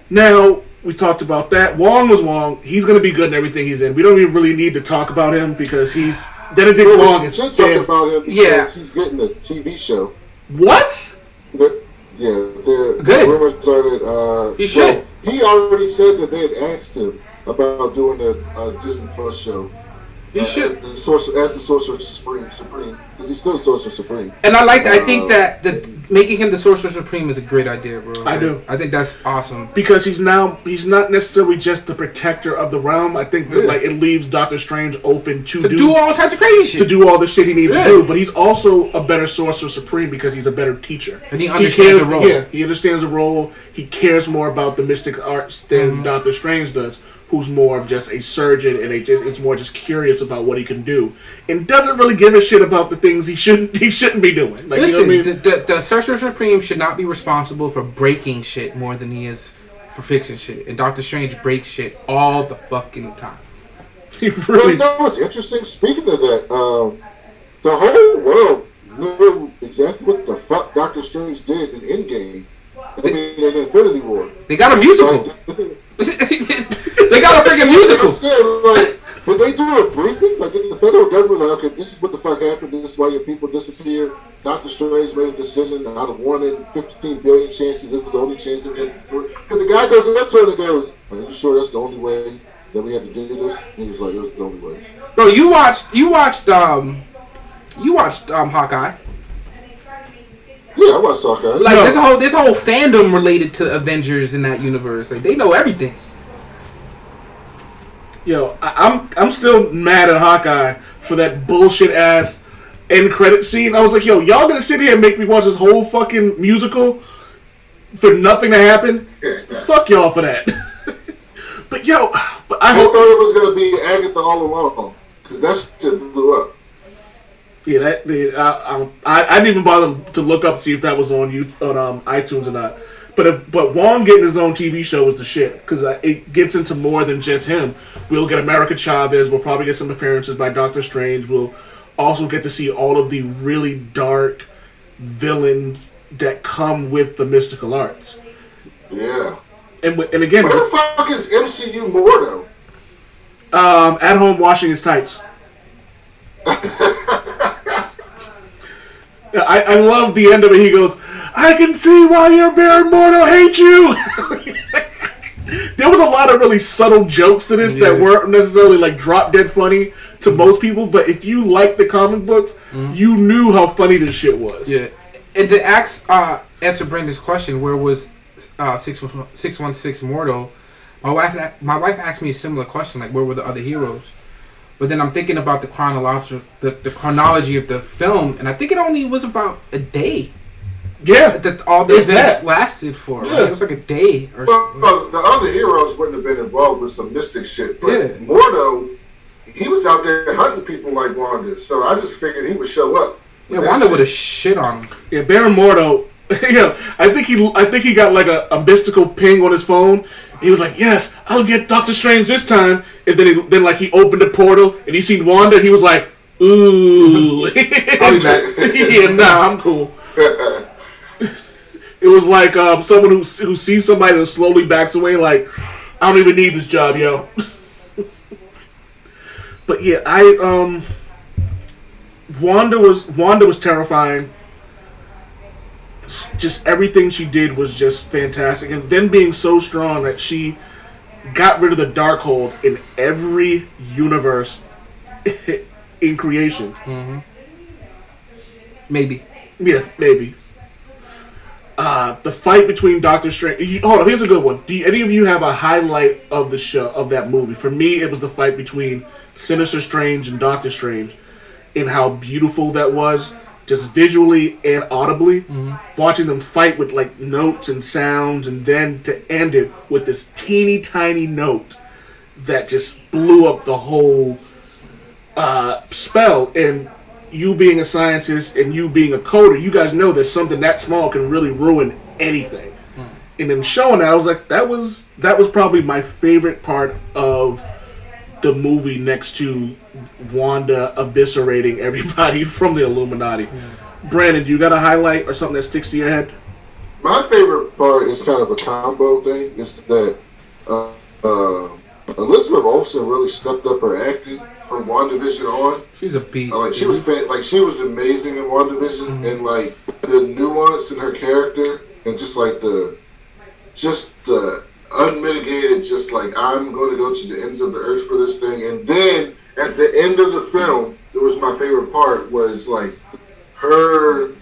[SPEAKER 1] Now, we talked about that. Wong was Wong. He's going to be good in everything he's in. We don't even really need to talk about him because he's. Benedict
[SPEAKER 3] Well,
[SPEAKER 1] Wong
[SPEAKER 3] we should talk
[SPEAKER 1] dead.
[SPEAKER 3] about him because
[SPEAKER 2] Yeah.
[SPEAKER 3] he's getting a TV show.
[SPEAKER 1] What?
[SPEAKER 3] The- yeah, the, the rumors are that uh,
[SPEAKER 2] He should.
[SPEAKER 3] well, he already said that they had asked him about doing a, a Disney Plus show.
[SPEAKER 2] You
[SPEAKER 3] uh,
[SPEAKER 2] should.
[SPEAKER 3] The sorcerer, as the Sorcerer Supreme, Supreme, because he's still Sorcerer Supreme.
[SPEAKER 2] And I like. I think that the making him the Sorcerer Supreme is a great idea, bro.
[SPEAKER 1] I do.
[SPEAKER 2] I think that's awesome.
[SPEAKER 1] Because he's now he's not necessarily just the protector of the realm. I think that
[SPEAKER 2] Yeah.
[SPEAKER 1] like it leaves Doctor Strange open to,
[SPEAKER 2] To
[SPEAKER 1] do,
[SPEAKER 2] do all types of crazy shit.
[SPEAKER 1] to do all the shit he needs
[SPEAKER 2] Yeah.
[SPEAKER 1] to do. But he's also a better sorcerer supreme because he's a better teacher.
[SPEAKER 2] And he understands
[SPEAKER 1] cares-
[SPEAKER 2] the role.
[SPEAKER 1] Yeah, he understands the role. He cares more about the mystic arts than
[SPEAKER 2] Mm-hmm.
[SPEAKER 1] Doctor Strange does, who's more of just a surgeon and it just, it's more just curious about what he can do and doesn't really give a shit about the things he shouldn't he shouldn't be doing. Like,
[SPEAKER 2] Listen,
[SPEAKER 1] you know I mean?
[SPEAKER 2] the, the, the Sorcerer Supreme should not be responsible for breaking shit more than he is for fixing shit. And Doctor Strange breaks shit all the fucking time.
[SPEAKER 1] he
[SPEAKER 3] Well,
[SPEAKER 1] really
[SPEAKER 3] you know what's interesting? Speaking of that, um, the whole world knew exactly what the fuck Doctor Strange did in Endgame. I mean, in Infinity War.
[SPEAKER 2] They got a musical.
[SPEAKER 3] Like,
[SPEAKER 2] they got a freaking musical.
[SPEAKER 3] Like, did they do a briefing? Like, did the federal government, like, okay, this is what the fuck happened. This is why your people disappeared. Doctor Strange made a decision out of one in 15 billion chances. This is the only chance that. Because the guy goes up to him and goes, Are you sure that's the only way that we had to do this? And he's like, It was the only way.
[SPEAKER 2] Bro, you watched you watched um you watched um Hawkeye.
[SPEAKER 3] Yeah, I watched Hawkeye.
[SPEAKER 2] Like
[SPEAKER 1] No.
[SPEAKER 2] this whole this whole fandom related to Avengers in that universe. Like they know everything.
[SPEAKER 1] Yo, I, I'm I'm still mad at Hawkeye for that bullshit ass end credit scene. I was like, yo, y'all gonna sit here and make me watch this whole fucking musical for nothing to happen? Fuck y'all for that. but yo, but I
[SPEAKER 3] I
[SPEAKER 1] hope
[SPEAKER 3] thought it was gonna be Agatha all along because that shit blew up.
[SPEAKER 1] Yeah that the, I, I I didn't even bother to look up to see if that was on you on um, iTunes or not. But if but Wong getting his own TV show is the shit because it gets into more than just him. We'll get America Chavez. We'll probably get some appearances by Doctor Strange. We'll also get to see all of the really dark villains that come with the mystical arts.
[SPEAKER 3] Yeah.
[SPEAKER 1] And and again,
[SPEAKER 3] Where the fuck is MCU Mordo?
[SPEAKER 1] um, at home washing his tights. Yeah, I, I love the end of it. He goes, I can see why your Baron Mordo hates you. there was a lot of really subtle jokes to this that weren't necessarily like drop dead funny to most people, but if you liked the comic books, you knew how funny this shit was.
[SPEAKER 2] Yeah. And to ask uh answer Brendan's question, where was uh six six one six Mordo? My wife my wife asked me a similar question, like where were the other heroes? But then I'm thinking about the chronological the, the chronology of the film, and I think it only was about a day
[SPEAKER 1] Yeah.
[SPEAKER 2] that all the events
[SPEAKER 1] that.
[SPEAKER 2] lasted for. Right?
[SPEAKER 1] Yeah.
[SPEAKER 2] It was like a day or
[SPEAKER 3] Well, well, the other heroes wouldn't have been involved with some mystic shit, but
[SPEAKER 2] Yeah.
[SPEAKER 3] Mordo, he was out there hunting people like Wanda, so I just figured he would show up.
[SPEAKER 2] yeah. Wanda
[SPEAKER 3] shit.
[SPEAKER 2] would have shit on him.
[SPEAKER 1] Yeah, Baron Mordo. yeah, I think he, I think he got like a, a mystical ping on his phone. He was like, "Yes, I'll get Doctor Strange this time." And then, he, then like he opened the portal and he seen Wanda. and He was like, "Ooh,
[SPEAKER 2] back.
[SPEAKER 1] yeah, nah, I'm cool." It was like um, someone who who sees somebody that slowly backs away, like, "I don't even need this job, yo." but yeah, I um, Wanda was Wanda was terrifying just everything she did was just fantastic, and then being so strong that she got rid of the Darkhold in every universe in creation.
[SPEAKER 2] Maybe.
[SPEAKER 1] Yeah, maybe. Uh, the fight between Doctor Strange. Hold on, here's a good one. Do you- any of you have a highlight of the show of that movie? For me, it was the fight between Sinister Strange and Doctor Strange, and how beautiful that was, just visually and audibly. Watching them fight with like notes and sounds, and then to end it with this teeny tiny note that just blew up the whole uh, spell. And you being a scientist and you being a coder, you guys know that something that small can really ruin anything. And then showing that, I was like, that was that was probably my favorite part of the movie, next to Wanda eviscerating everybody from the Illuminati. Brandon, you got a highlight or something that sticks to your head?
[SPEAKER 3] My favorite part is kind of a combo thing. Is that uh, uh, Elizabeth Olsen really stepped up her acting from WandaVision on.
[SPEAKER 2] She's a beast.
[SPEAKER 3] Uh, Like she was, fa- like she was amazing in WandaVision, and like the nuance in her character, and just like the, just the unmitigated, just like I'm going to go to the ends of the earth for this thing, and then at the end of the film, it was my favorite part was like her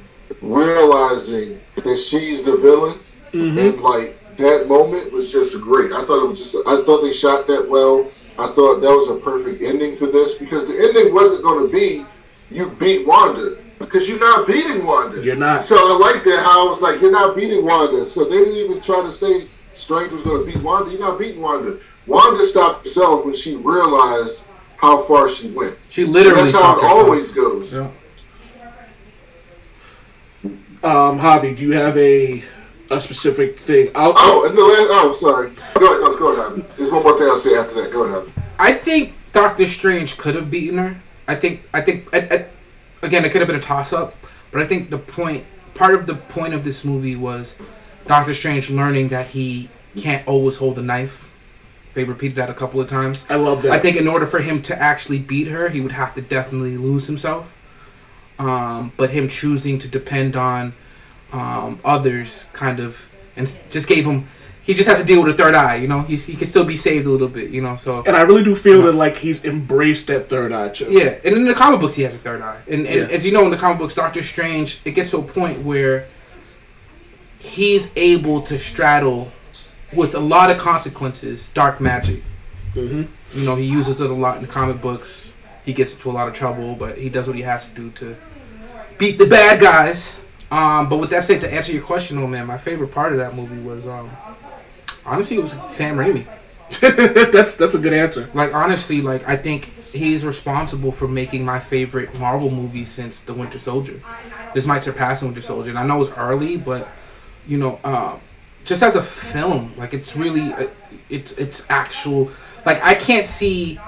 [SPEAKER 3] realizing that she's the villain, mm-hmm. and like that moment was just great. I thought it was just, I thought they shot that well. I thought that was a perfect ending for this because the ending wasn't going to be you beat Wanda because you're not beating Wanda.
[SPEAKER 1] You're not.
[SPEAKER 3] So I like that how I was like you're not beating Wanda. So they didn't even try to say Strange was going to beat Wanda. You're not beating Wanda. Wanda stopped herself when she realized how far she went.
[SPEAKER 2] She literally.
[SPEAKER 3] That's how it
[SPEAKER 2] herself.
[SPEAKER 3] always goes.
[SPEAKER 2] Yeah.
[SPEAKER 1] Um, Javi, do you have a a specific thing? I'll,
[SPEAKER 3] Oh, and the last. Oh, sorry. Go ahead. No, go ahead. Javi. There's one more thing I'll say after that. Go ahead. Javi.
[SPEAKER 2] I think Doctor Strange could have beaten her. I think. I think. I, I, again, it could have been a toss up, but I think the point, part of the point of this movie was Doctor Strange learning that he can't always hold a knife. They repeated that a couple of times.
[SPEAKER 1] I love that.
[SPEAKER 2] I think in order for him to actually beat her, he would have to definitely lose himself. Um, but him choosing to depend on um, others, kind of, and just gave him. He just has to deal with a third eye, you know. He's, he can still be saved a little bit, you know. So
[SPEAKER 1] and I really do feel that like he's embraced that third eye too.
[SPEAKER 2] yeah, and in the comic books, he has a third eye. And, and
[SPEAKER 1] Yeah.
[SPEAKER 2] as you know, in the comic books, Doctor Strange, it gets to a point where he's able to straddle, with a lot of consequences, dark magic.
[SPEAKER 1] hmm
[SPEAKER 2] You know, he uses it a lot in the comic books. He gets into a lot of trouble, but he does what he has to do to beat the bad guys. Um, but with that said, to answer your question, oh man, my favorite part of that movie was um, honestly it was Sam Raimi.
[SPEAKER 1] that's that's a good answer.
[SPEAKER 2] Like honestly, like I think he's responsible for making my favorite Marvel movie since The Winter Soldier. This might surpass The Winter Soldier, and I know it's early, but you know, uh, just as a film, like it's really, uh, it's it's actual. Like I can't see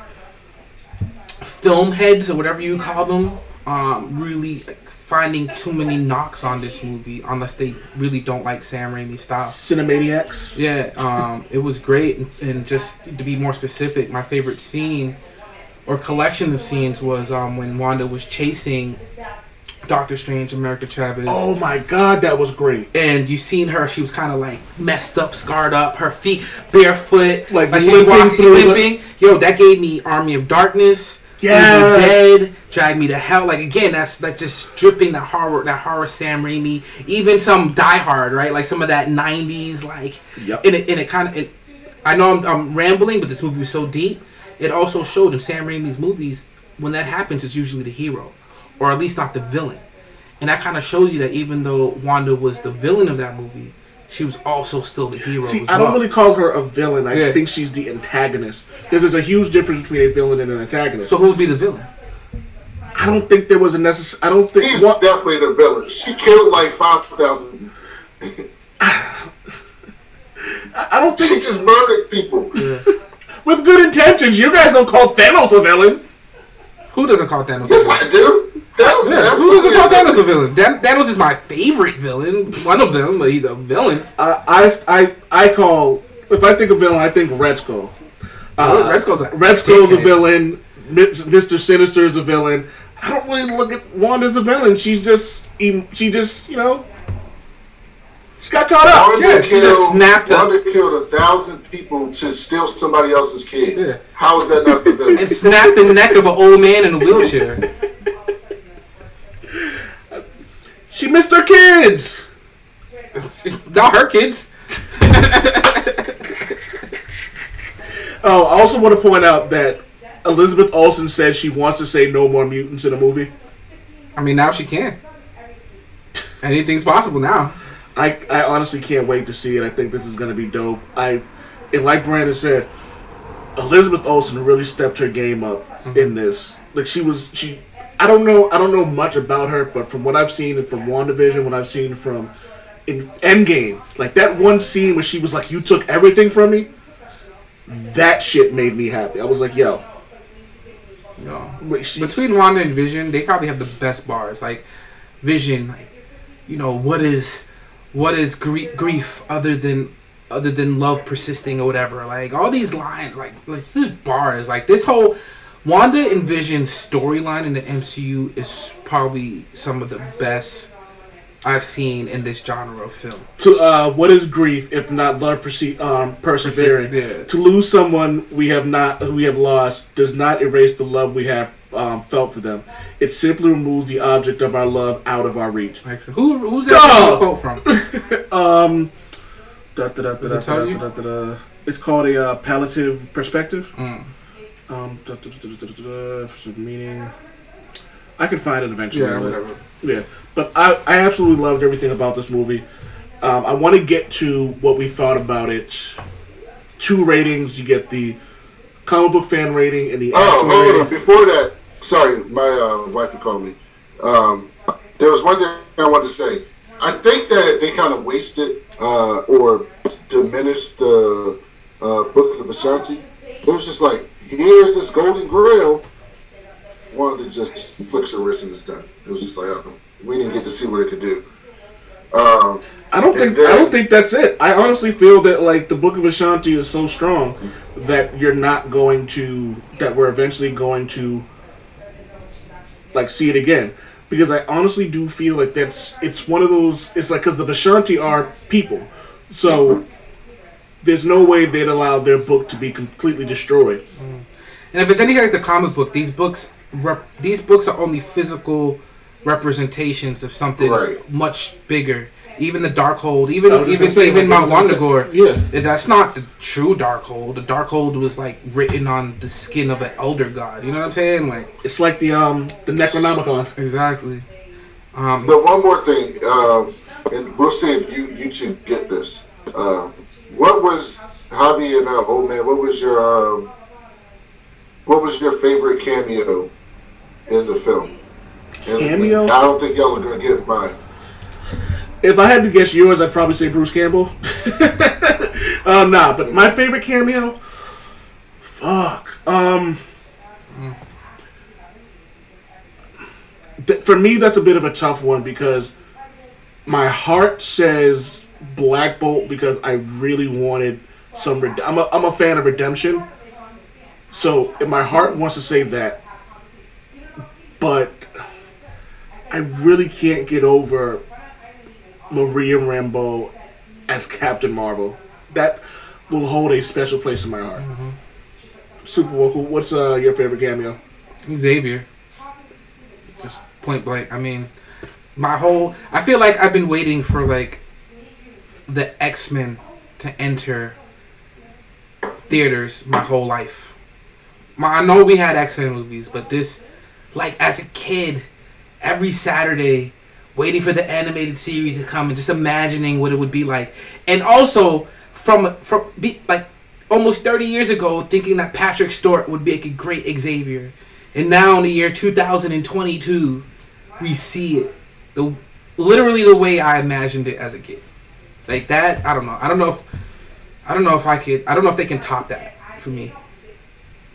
[SPEAKER 2] film heads or whatever you call them, um, really finding too many knocks on this movie unless they really don't like Sam Raimi style.
[SPEAKER 1] Cinemaniacs.
[SPEAKER 2] Yeah, um, it was great, and, and just to be more specific, my favorite scene or collection of scenes was um, when Wanda was chasing Doctor Strange, America Chavez,
[SPEAKER 1] Oh my god, that was great.
[SPEAKER 2] and you seen her. She was kind of like messed up, scarred up, her feet barefoot,
[SPEAKER 1] Like
[SPEAKER 2] she was
[SPEAKER 1] limping
[SPEAKER 2] walking,
[SPEAKER 1] through the-
[SPEAKER 2] limping. Yo, that gave me Army of Darkness.
[SPEAKER 1] Yeah.
[SPEAKER 2] Dead, Drag Me to Hell. Like again, that's like just stripping that horror, that horror Sam Raimi. Even some Die Hard, right? Like some of that '90s, like
[SPEAKER 1] Yep.
[SPEAKER 2] and it, and it kind of. I know I'm, I'm rambling, but this movie was so deep. It also showed in Sam Raimi's movies when that happens, it's usually the hero, or at least not the villain. And that kind of shows you that even though Wanda was the villain of that movie, she was also still the hero.
[SPEAKER 1] See,
[SPEAKER 2] as
[SPEAKER 1] I don't really call her a villain. I
[SPEAKER 2] Yeah.
[SPEAKER 1] think she's the antagonist. Because there's a huge difference between a villain and an antagonist.
[SPEAKER 2] So who would be the villain?
[SPEAKER 1] I don't think there was a necessary. I don't think.
[SPEAKER 3] He's
[SPEAKER 1] What,
[SPEAKER 3] definitely the villain. She killed like five thousand.
[SPEAKER 1] I don't think She
[SPEAKER 3] just murdered people.
[SPEAKER 1] with good intentions. You guys don't call Thanos a villain.
[SPEAKER 2] Who doesn't call Thanos?
[SPEAKER 3] Yes,
[SPEAKER 2] a villain?
[SPEAKER 3] I do. That was
[SPEAKER 2] Yeah, who
[SPEAKER 3] absolutely
[SPEAKER 2] doesn't call Thanos a villain? Dan- Thanos is my favorite villain. One of them, but he's a villain.
[SPEAKER 1] I, I, I, I call. If I think of villain, I think Red Skull. Uh,
[SPEAKER 2] Red Skull's a
[SPEAKER 1] Red Skull's a villain. Mister Sinister is a villain. I don't really look at Wanda as a villain. She's just, she just, you know, she got caught up.
[SPEAKER 3] Wanda
[SPEAKER 2] Yeah, she just
[SPEAKER 3] killed,
[SPEAKER 2] snapped up.
[SPEAKER 3] Wanda killed a thousand people to steal somebody else's kids.
[SPEAKER 2] Yeah.
[SPEAKER 3] How is that not the villain?
[SPEAKER 2] And snapped the neck of an old man in a wheelchair.
[SPEAKER 1] She missed her kids.
[SPEAKER 2] Not her kids.
[SPEAKER 1] Oh, I also want to point out that Elizabeth Olsen said she wants to say no more mutants in a movie.
[SPEAKER 2] I mean, now she can. Anything's possible now.
[SPEAKER 1] I, I honestly can't wait to see it. I think this is going to be dope. I, and like Brandon said, Elizabeth Olsen really stepped her game up mm-hmm. in this. Like she was, she. I don't know. I don't know much about her, but from what I've seen and from WandaVision, what I've seen from in Endgame, like that one scene where she was like, "You took everything from me." That shit made me happy. I was like, "Yo." Wait, she,
[SPEAKER 2] Between Wanda and Vision, they probably have the best bars. Like Vision, like you know, what is what is grie- grief other than other than love persisting or whatever? Like all these lines, like like this is bars. Like this whole Wanda and Vision's storyline in the MCU is probably some of the best I've seen in this genre of film.
[SPEAKER 1] to uh, what is grief if not love perse- um, persevering?
[SPEAKER 2] Persist- yeah.
[SPEAKER 1] To lose someone we have not who we have lost does not erase the love we have um, felt for them. It simply removes the object of our love out of our reach.
[SPEAKER 2] So who who's that quote from?
[SPEAKER 1] Um, da, da, da, da,
[SPEAKER 2] Does
[SPEAKER 1] da, da, da, da, da. It's called a uh, palliative perspective.
[SPEAKER 2] Mm.
[SPEAKER 1] Um, da, da, da, da, da, da, da, meaning. I can find it eventually.
[SPEAKER 2] Yeah,
[SPEAKER 1] but-
[SPEAKER 2] whatever.
[SPEAKER 1] Yeah, but I, I absolutely loved everything about this movie. Um, I want to get to what we thought about it two ratings. You get the comic book fan rating and the
[SPEAKER 3] Oh,
[SPEAKER 1] actual
[SPEAKER 3] hold on. Before that, sorry, my uh, wife called me. Um, there was one thing I wanted to say. I think that they kind of wasted uh, or diminished the uh, Book of the Vishanti. It was just like, here's this golden grail. Wanted to just flick her wrist and it's done. It was just like, oh, we didn't get to see what it could do. Um,
[SPEAKER 1] I don't think
[SPEAKER 3] then-
[SPEAKER 1] I don't think that's it. I honestly feel that like the Book of Vishanti is so strong that you're not going to that we're eventually going to like see it again because I honestly do feel like that's it's one of those it's like because the Vishanti are people so there's no way they'd allow their book to be completely destroyed.
[SPEAKER 2] And if it's anything like the comic book, these books rep- these books are only physical representations of something
[SPEAKER 3] Right.
[SPEAKER 2] much bigger. Even the Darkhold, even
[SPEAKER 1] I was just
[SPEAKER 2] even
[SPEAKER 1] gonna say,
[SPEAKER 2] even
[SPEAKER 1] like,
[SPEAKER 2] Mount
[SPEAKER 1] it's- it's-
[SPEAKER 2] Wundagore,
[SPEAKER 1] yeah.
[SPEAKER 2] that's not the true Darkhold. The Darkhold was like written on the skin of an elder god. You know what I'm saying? Like
[SPEAKER 1] It's like the um the Necronomicon.
[SPEAKER 2] exactly. Um,
[SPEAKER 3] So one more thing, um, and we'll see if you you two get this. Um, what was Javi and uh, old man? What was your um, what was your favorite cameo in the film? And-
[SPEAKER 1] Cameo?
[SPEAKER 3] I don't think y'all are gonna get mine.
[SPEAKER 1] If I had to guess yours, I'd probably say Bruce Campbell. uh, nah, but my favorite cameo, fuck. Um, th- for me, that's a bit of a tough one because my heart says Black Bolt because I really wanted some. Red- I'm a I'm a fan of redemption, so my heart wants to say that, but I really can't get over Maria Rambeau as Captain Marvel. That will hold a special place in my heart. Super Vocal, what's uh, your favorite cameo?
[SPEAKER 2] Xavier. Just point blank. I mean, my whole. I feel like I've been waiting for like the X Men to enter theaters my whole life. My, I know we had X Men movies, but this, like as a kid, every Saturday, waiting for the animated series to come and just imagining what it would be like, and also from from be, like almost 30 years ago thinking that Patrick Stewart would make a great Xavier. And now in the year 2022, we see it the literally the way I imagined it as a kid. Like that, I don't know. I don't know if I don't know if I could I don't know if they can top that for me.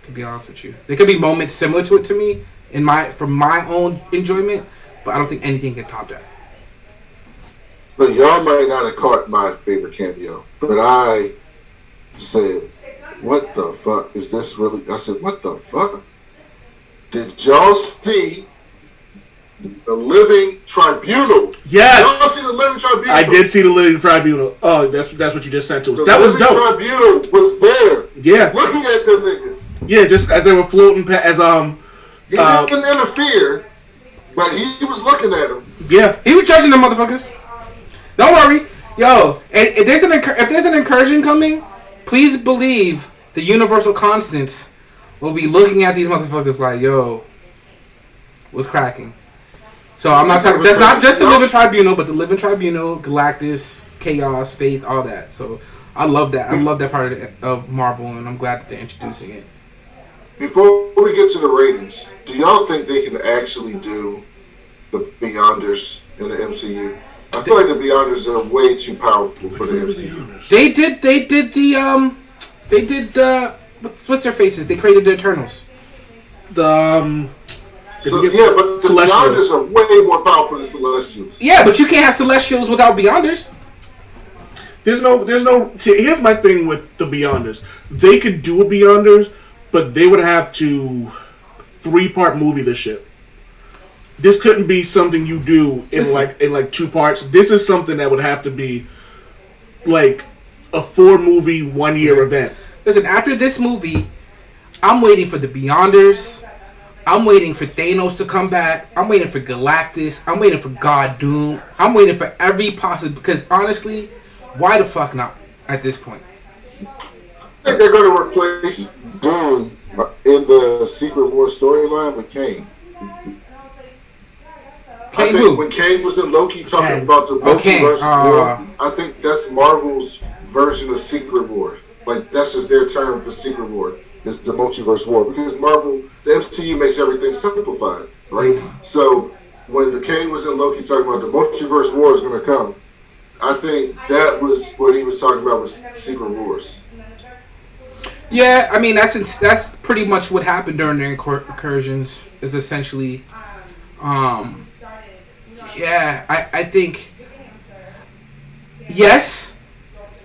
[SPEAKER 2] To be honest with you. There could be moments similar to it to me in my from my own enjoyment, but I don't think anything can top that.
[SPEAKER 3] But y'all might not have caught my favorite cameo, but I said, "What the fuck is this really?" I said, "What the fuck?" Did y'all see the Living Tribunal?
[SPEAKER 1] Yes,
[SPEAKER 3] Y'all see the Living Tribunal?
[SPEAKER 1] I did see the Living Tribunal. Oh, that's that's what you just sent to us.
[SPEAKER 3] The
[SPEAKER 1] That was
[SPEAKER 3] Living
[SPEAKER 1] dope.
[SPEAKER 3] Tribunal was there,
[SPEAKER 1] Yeah,
[SPEAKER 3] looking at them niggas.
[SPEAKER 1] yeah. Just as they were floating, past, as um,
[SPEAKER 3] He
[SPEAKER 1] Uh,
[SPEAKER 3] didn't interfere, but he, he was looking at them.
[SPEAKER 1] yeah.
[SPEAKER 2] He was judging them motherfuckers. Don't worry, yo. And if there's an incur- if there's an incursion coming, please believe the universal constants will be looking at these motherfuckers like, yo, what's cracking? So I'm not talking just not just the living tribunal, but the living tribunal, Galactus, Chaos, Faith, all that. So I love that. I love that part of, the, of Marvel, and I'm glad that they're introducing it.
[SPEAKER 3] Before we get to the ratings, do y'all think they can actually do the Beyonders in the MCU? I feel like the Beyonders are way too powerful for the MCU.
[SPEAKER 2] They did. They did the um. They did uh. What's, what's their faces? They created the Eternals.
[SPEAKER 1] The um,
[SPEAKER 3] So,
[SPEAKER 1] get
[SPEAKER 3] yeah, but the
[SPEAKER 1] Celestials?
[SPEAKER 3] Beyonders are way more powerful than Celestials.
[SPEAKER 2] Yeah, but you can't have Celestials without Beyonders.
[SPEAKER 1] There's no, there's no. See, here's my thing with the Beyonders. They could do a Beyonders, but they would have to three part movie this shit. This couldn't be something you do in
[SPEAKER 2] Listen.
[SPEAKER 1] like in like two parts. This is something that would have to be like a four movie one year event.
[SPEAKER 2] Listen, after this movie, I'm waiting for the Beyonders. I'm waiting for Thanos to come back. I'm waiting for Galactus. I'm waiting for God Doom. I'm waiting for every possible. Because honestly, why the fuck not at this point?
[SPEAKER 3] I think they're going to replace Doom in the Secret War storyline with Kane. I
[SPEAKER 2] Kane
[SPEAKER 3] think
[SPEAKER 2] who?
[SPEAKER 3] when Kane was in Loki talking
[SPEAKER 1] Kang.
[SPEAKER 3] about the
[SPEAKER 2] Oh,
[SPEAKER 3] multiverse
[SPEAKER 2] Uh.
[SPEAKER 3] war, I think that's Marvel's version of Secret War. Like that's just their term for Secret War. Is the multiverse war because Marvel, the MCU makes everything simplified, right? So when the Kang was in Loki talking about the multiverse war is going to come, I think that was what he was talking about with Secret Wars.
[SPEAKER 2] Yeah, I mean that's that's pretty much what happened during the incursions. Is essentially, um, yeah, I I think yes,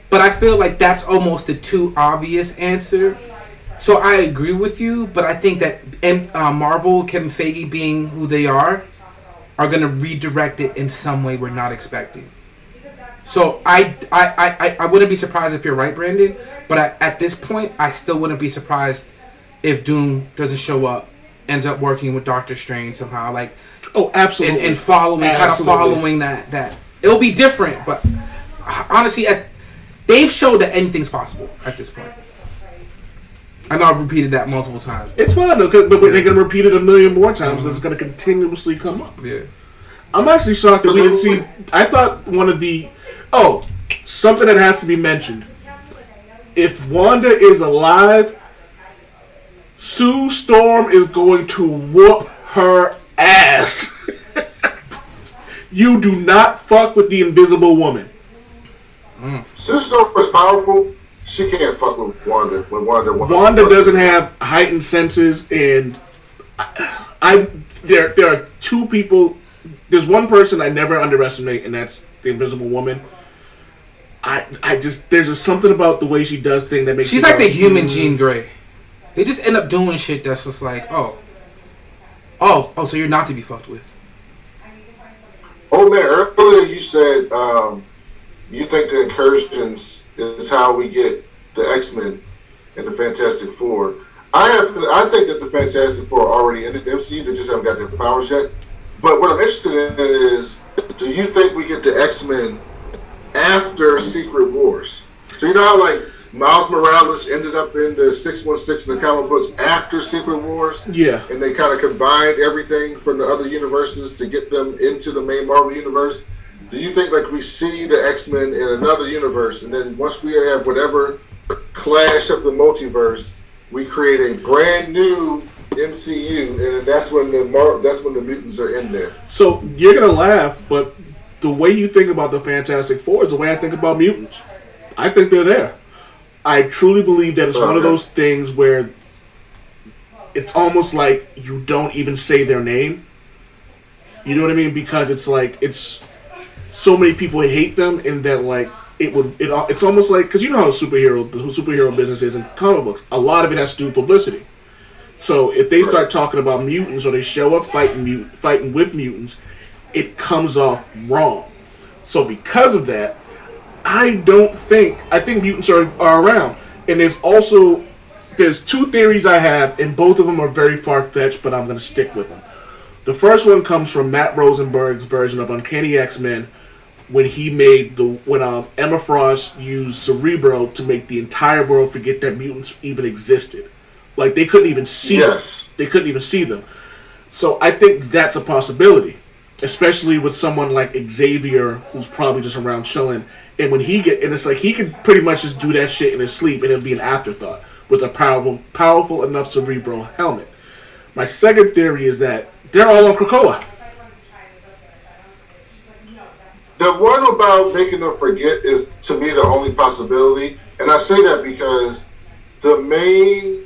[SPEAKER 2] but I feel like that's almost a too obvious answer. So I agree with you, but I think that M- uh, Marvel, Kevin Feige being who they are, are gonna redirect it in some way we're not expecting. So I I, I, I wouldn't be surprised if you're right, Brandon. But I, at this point, I still wouldn't be surprised if Doom doesn't show up, ends up working with Doctor Strange somehow, like
[SPEAKER 1] Oh, absolutely.
[SPEAKER 2] and, and following, kind of following that that it'll be different. But honestly, at, they've showed that anything's possible at this point. I know I've repeated that multiple times.
[SPEAKER 1] It's fine though, 'cause- but they're gonna repeat it a million more times because it's mm-hmm. gonna continuously come up.
[SPEAKER 2] Yeah.
[SPEAKER 1] I'm actually shocked that we didn't see. I thought one of the oh something that has to be mentioned. If Wanda is alive, Sue Storm is going to whoop her ass. you do not fuck with the Invisible Woman. Mm.
[SPEAKER 3] Sue Storm was powerful. She can't fuck with Wanda when Wanda wants
[SPEAKER 1] Wanda
[SPEAKER 3] fuck
[SPEAKER 1] doesn't
[SPEAKER 3] with-
[SPEAKER 1] have heightened senses, and I, I there there are two people. There's one person I never underestimate, and that's the Invisible Woman. I I just there's just something about the way she does things that makes
[SPEAKER 2] She's like
[SPEAKER 1] go,
[SPEAKER 2] the human
[SPEAKER 1] "Hmm."
[SPEAKER 2] Jean Grey. They just end up doing shit that's just like, oh, oh, oh, so you're not to be fucked with.
[SPEAKER 3] Oh man, earlier you said um, you think the incursions is how we get the X Men and the Fantastic Four. I have, I think that the Fantastic Four are already in the MCU. They just haven't got their powers yet. But what I'm interested in is, do you think we get the X Men after Secret Wars? So you know how like Miles Morales ended up in the six one six in the comic books after Secret Wars
[SPEAKER 1] Yeah,
[SPEAKER 3] and they kind of combined everything from the other universes to get them into the main Marvel universe. Do you think like we see the X Men in another universe, and then once we have whatever clash of the multiverse, we create a brand new MCU, and then that's when the Mar- that's when the mutants are in there.
[SPEAKER 1] so you're gonna laugh, but the way you think about the Fantastic Four is the way I think about mutants. I think they're there. I truly believe that it's one of those things where it's almost like you don't even say their name. You know what I mean? Because it's like it's so many people hate them, and that like it would it it's almost like because you know how superhero the superhero business is in comic books. A lot of it has to do with publicity. So if they start talking about mutants or they show up fighting mut- fighting with mutants, it comes off wrong. So because of that, I don't think I think mutants are, are around. And there's also there's two theories I have, and both of them are very far fetched, but I'm gonna stick with them. The first one comes from Matt Rosenberg's version of Uncanny X Men when he made the when um, Emma Frost used Cerebro to make the entire world forget that mutants even existed. Like they couldn't even see
[SPEAKER 3] Yes.
[SPEAKER 1] them. They couldn't even see them. So I think that's a possibility, especially with someone like Xavier, who's probably just around chilling. And when he get, and it's like he could pretty much just do that shit in his sleep, and it'll be an afterthought with a powerful, powerful enough cerebral helmet. My second theory is that they're all on Krakoa.
[SPEAKER 3] The one about making them forget is to me the only possibility, and I say that because the main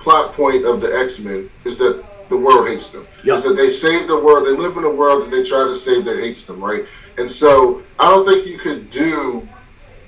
[SPEAKER 3] plot point of the X Men is that the world hates them.
[SPEAKER 1] Yep.
[SPEAKER 3] Is that they save the world, they live in a world that they try to save that hates them, right? And so I don't think you could do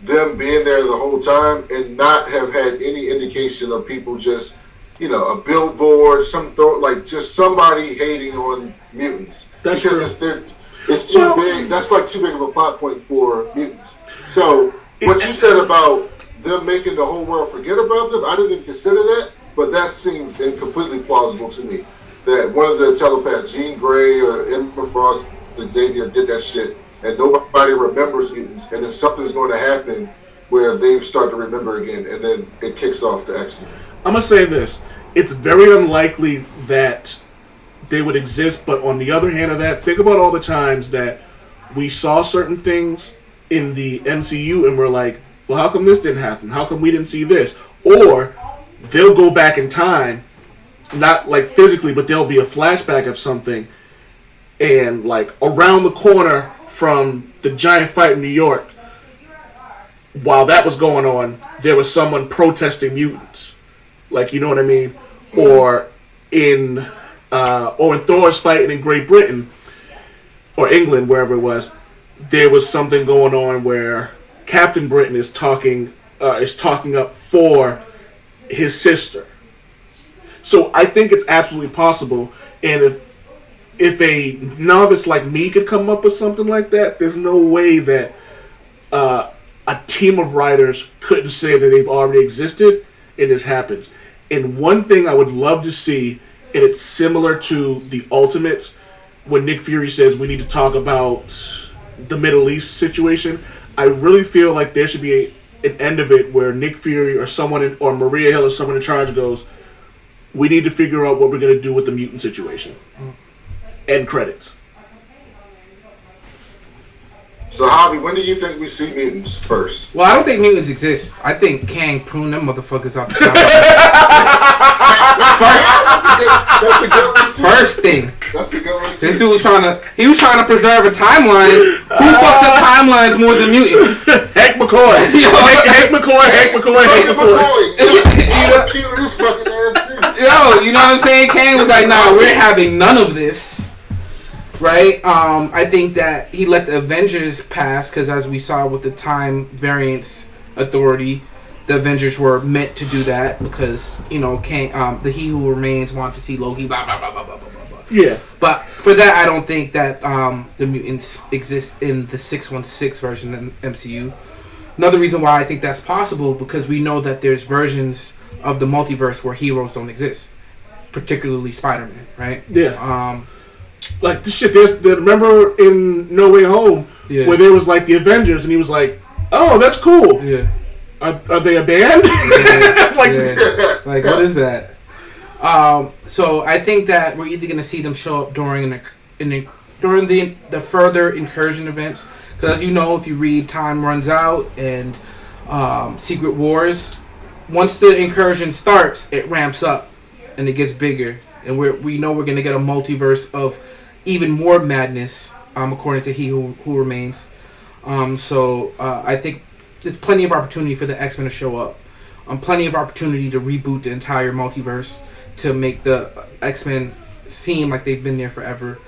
[SPEAKER 3] them being there the whole time and not have had any indication of people just, you know, a billboard, some thought like just somebody hating on mutants
[SPEAKER 1] That's
[SPEAKER 3] because
[SPEAKER 1] true.
[SPEAKER 3] it's they're, it's too
[SPEAKER 1] Well-
[SPEAKER 3] big. That's like too big of a plot point for mutants. So what you said about them making the whole world forget about them, I didn't even consider that, but that seemed completely plausible to me. That one of the telepaths, Jean Grey or Emma Frost, Xavier, did that shit, and nobody remembers mutants, and then something's going to happen where they start to remember again, and then it kicks off the X Men.
[SPEAKER 1] I'm gonna say this: it's very unlikely that they would exist. But on the other hand of that, think about all the times that we saw certain things in the MCU and we're like, well, how come this didn't happen? How come we didn't see this? Or they'll go back in time, not like physically, but there'll be a flashback of something, and like around the corner from the giant fight in New York, while that was going on, there was someone protesting mutants. Like, you know what I mean? Or in, uh, or in Thor's fighting in Great Britain, or England, wherever it was, there was something going on where Captain Britain is talking, uh, is talking up for his sister. So I think it's absolutely possible, and if if a novice like me could come up with something like that, there's no way that uh, a team of writers couldn't say that they've already existed and this happens. And one thing I would love to see, and it's similar to the Ultimates, when Nick Fury says we need to talk about the Middle East situation. I really feel like there should be a, an end of it where Nick Fury or someone in, or Maria Hill or someone in charge goes, "We need to figure out what we're going to do with the mutant situation." Mm. End credits.
[SPEAKER 3] So, Javi, when do you think we see mutants first?
[SPEAKER 2] Well, I don't think mutants exist. I think Kang pruned them motherfuckers out the
[SPEAKER 3] That's a good one too.
[SPEAKER 2] First thing.
[SPEAKER 3] That's a good one
[SPEAKER 2] This dude was trying to he was trying to preserve a timeline. Who ah. fucks up timelines more than mutants?
[SPEAKER 1] Hank McCoy.
[SPEAKER 2] Yo.
[SPEAKER 1] Hank, Hank McCoy. Hank McCoy. Hank
[SPEAKER 3] Fucking
[SPEAKER 1] McCoy.
[SPEAKER 3] McCoy.
[SPEAKER 2] You know-
[SPEAKER 3] this fucking ass too.
[SPEAKER 2] Yo, you know what I'm saying? Kang was like, nah, we're having none of this right? Um, I think that he let the Avengers pass because, as we saw with the time variance authority, the Avengers were meant to do that because you know, Kang um, the He Who Remains wanted to see Loki, blah blah blah blah blah blah blah.
[SPEAKER 1] Yeah.
[SPEAKER 2] But for that, I don't think that um, the mutants exist in the six one six version of MCU. Another reason why I think that's possible because we know that there's versions of the multiverse where heroes don't exist, particularly Spider Man, right?
[SPEAKER 1] Yeah.
[SPEAKER 2] Um,
[SPEAKER 1] like this shit. There's, there, remember in No Way Home
[SPEAKER 2] Yeah.
[SPEAKER 1] where there was like the Avengers, and he was like, "Oh, that's cool.
[SPEAKER 2] yeah.
[SPEAKER 1] Are, are they a band?" like,
[SPEAKER 2] yeah. Like what is that? Um, so I think that we're either gonna see them show up during an, an during the the further incursion events, because as you know, if you read Time Runs Out and um, Secret Wars, once the incursion starts, it ramps up and it gets bigger, and we we know we're gonna get a multiverse of even more madness, um, according to He Who, Who Remains. Um, so uh, I think there's plenty of opportunity for the X Men to show up. Um, plenty of opportunity to reboot the entire multiverse to make the X Men seem like they've been there forever.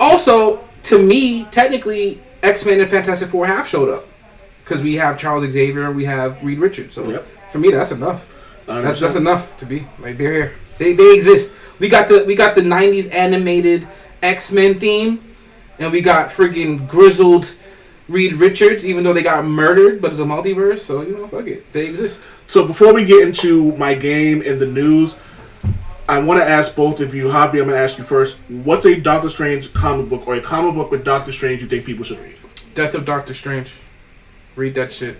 [SPEAKER 2] Also, to me, technically, X Men and Fantastic Four have showed up because we have Charles Xavier, we have Reed Richards. So
[SPEAKER 1] Yep.
[SPEAKER 2] for me, that's enough. That's, that's enough to be like they're here. They they exist. We got the we got the '90s animated X Men theme, and we got friggin' grizzled Reed Richards, even though they got murdered, but it's a multiverse. So you know, fuck it, they exist.
[SPEAKER 1] So before we get into my game and the news, I want to ask both of you, Javi. I'm going to ask you first. What's a Doctor Strange comic book or a comic book with Doctor Strange you think people should read?
[SPEAKER 2] Death of Doctor Strange. Read that shit.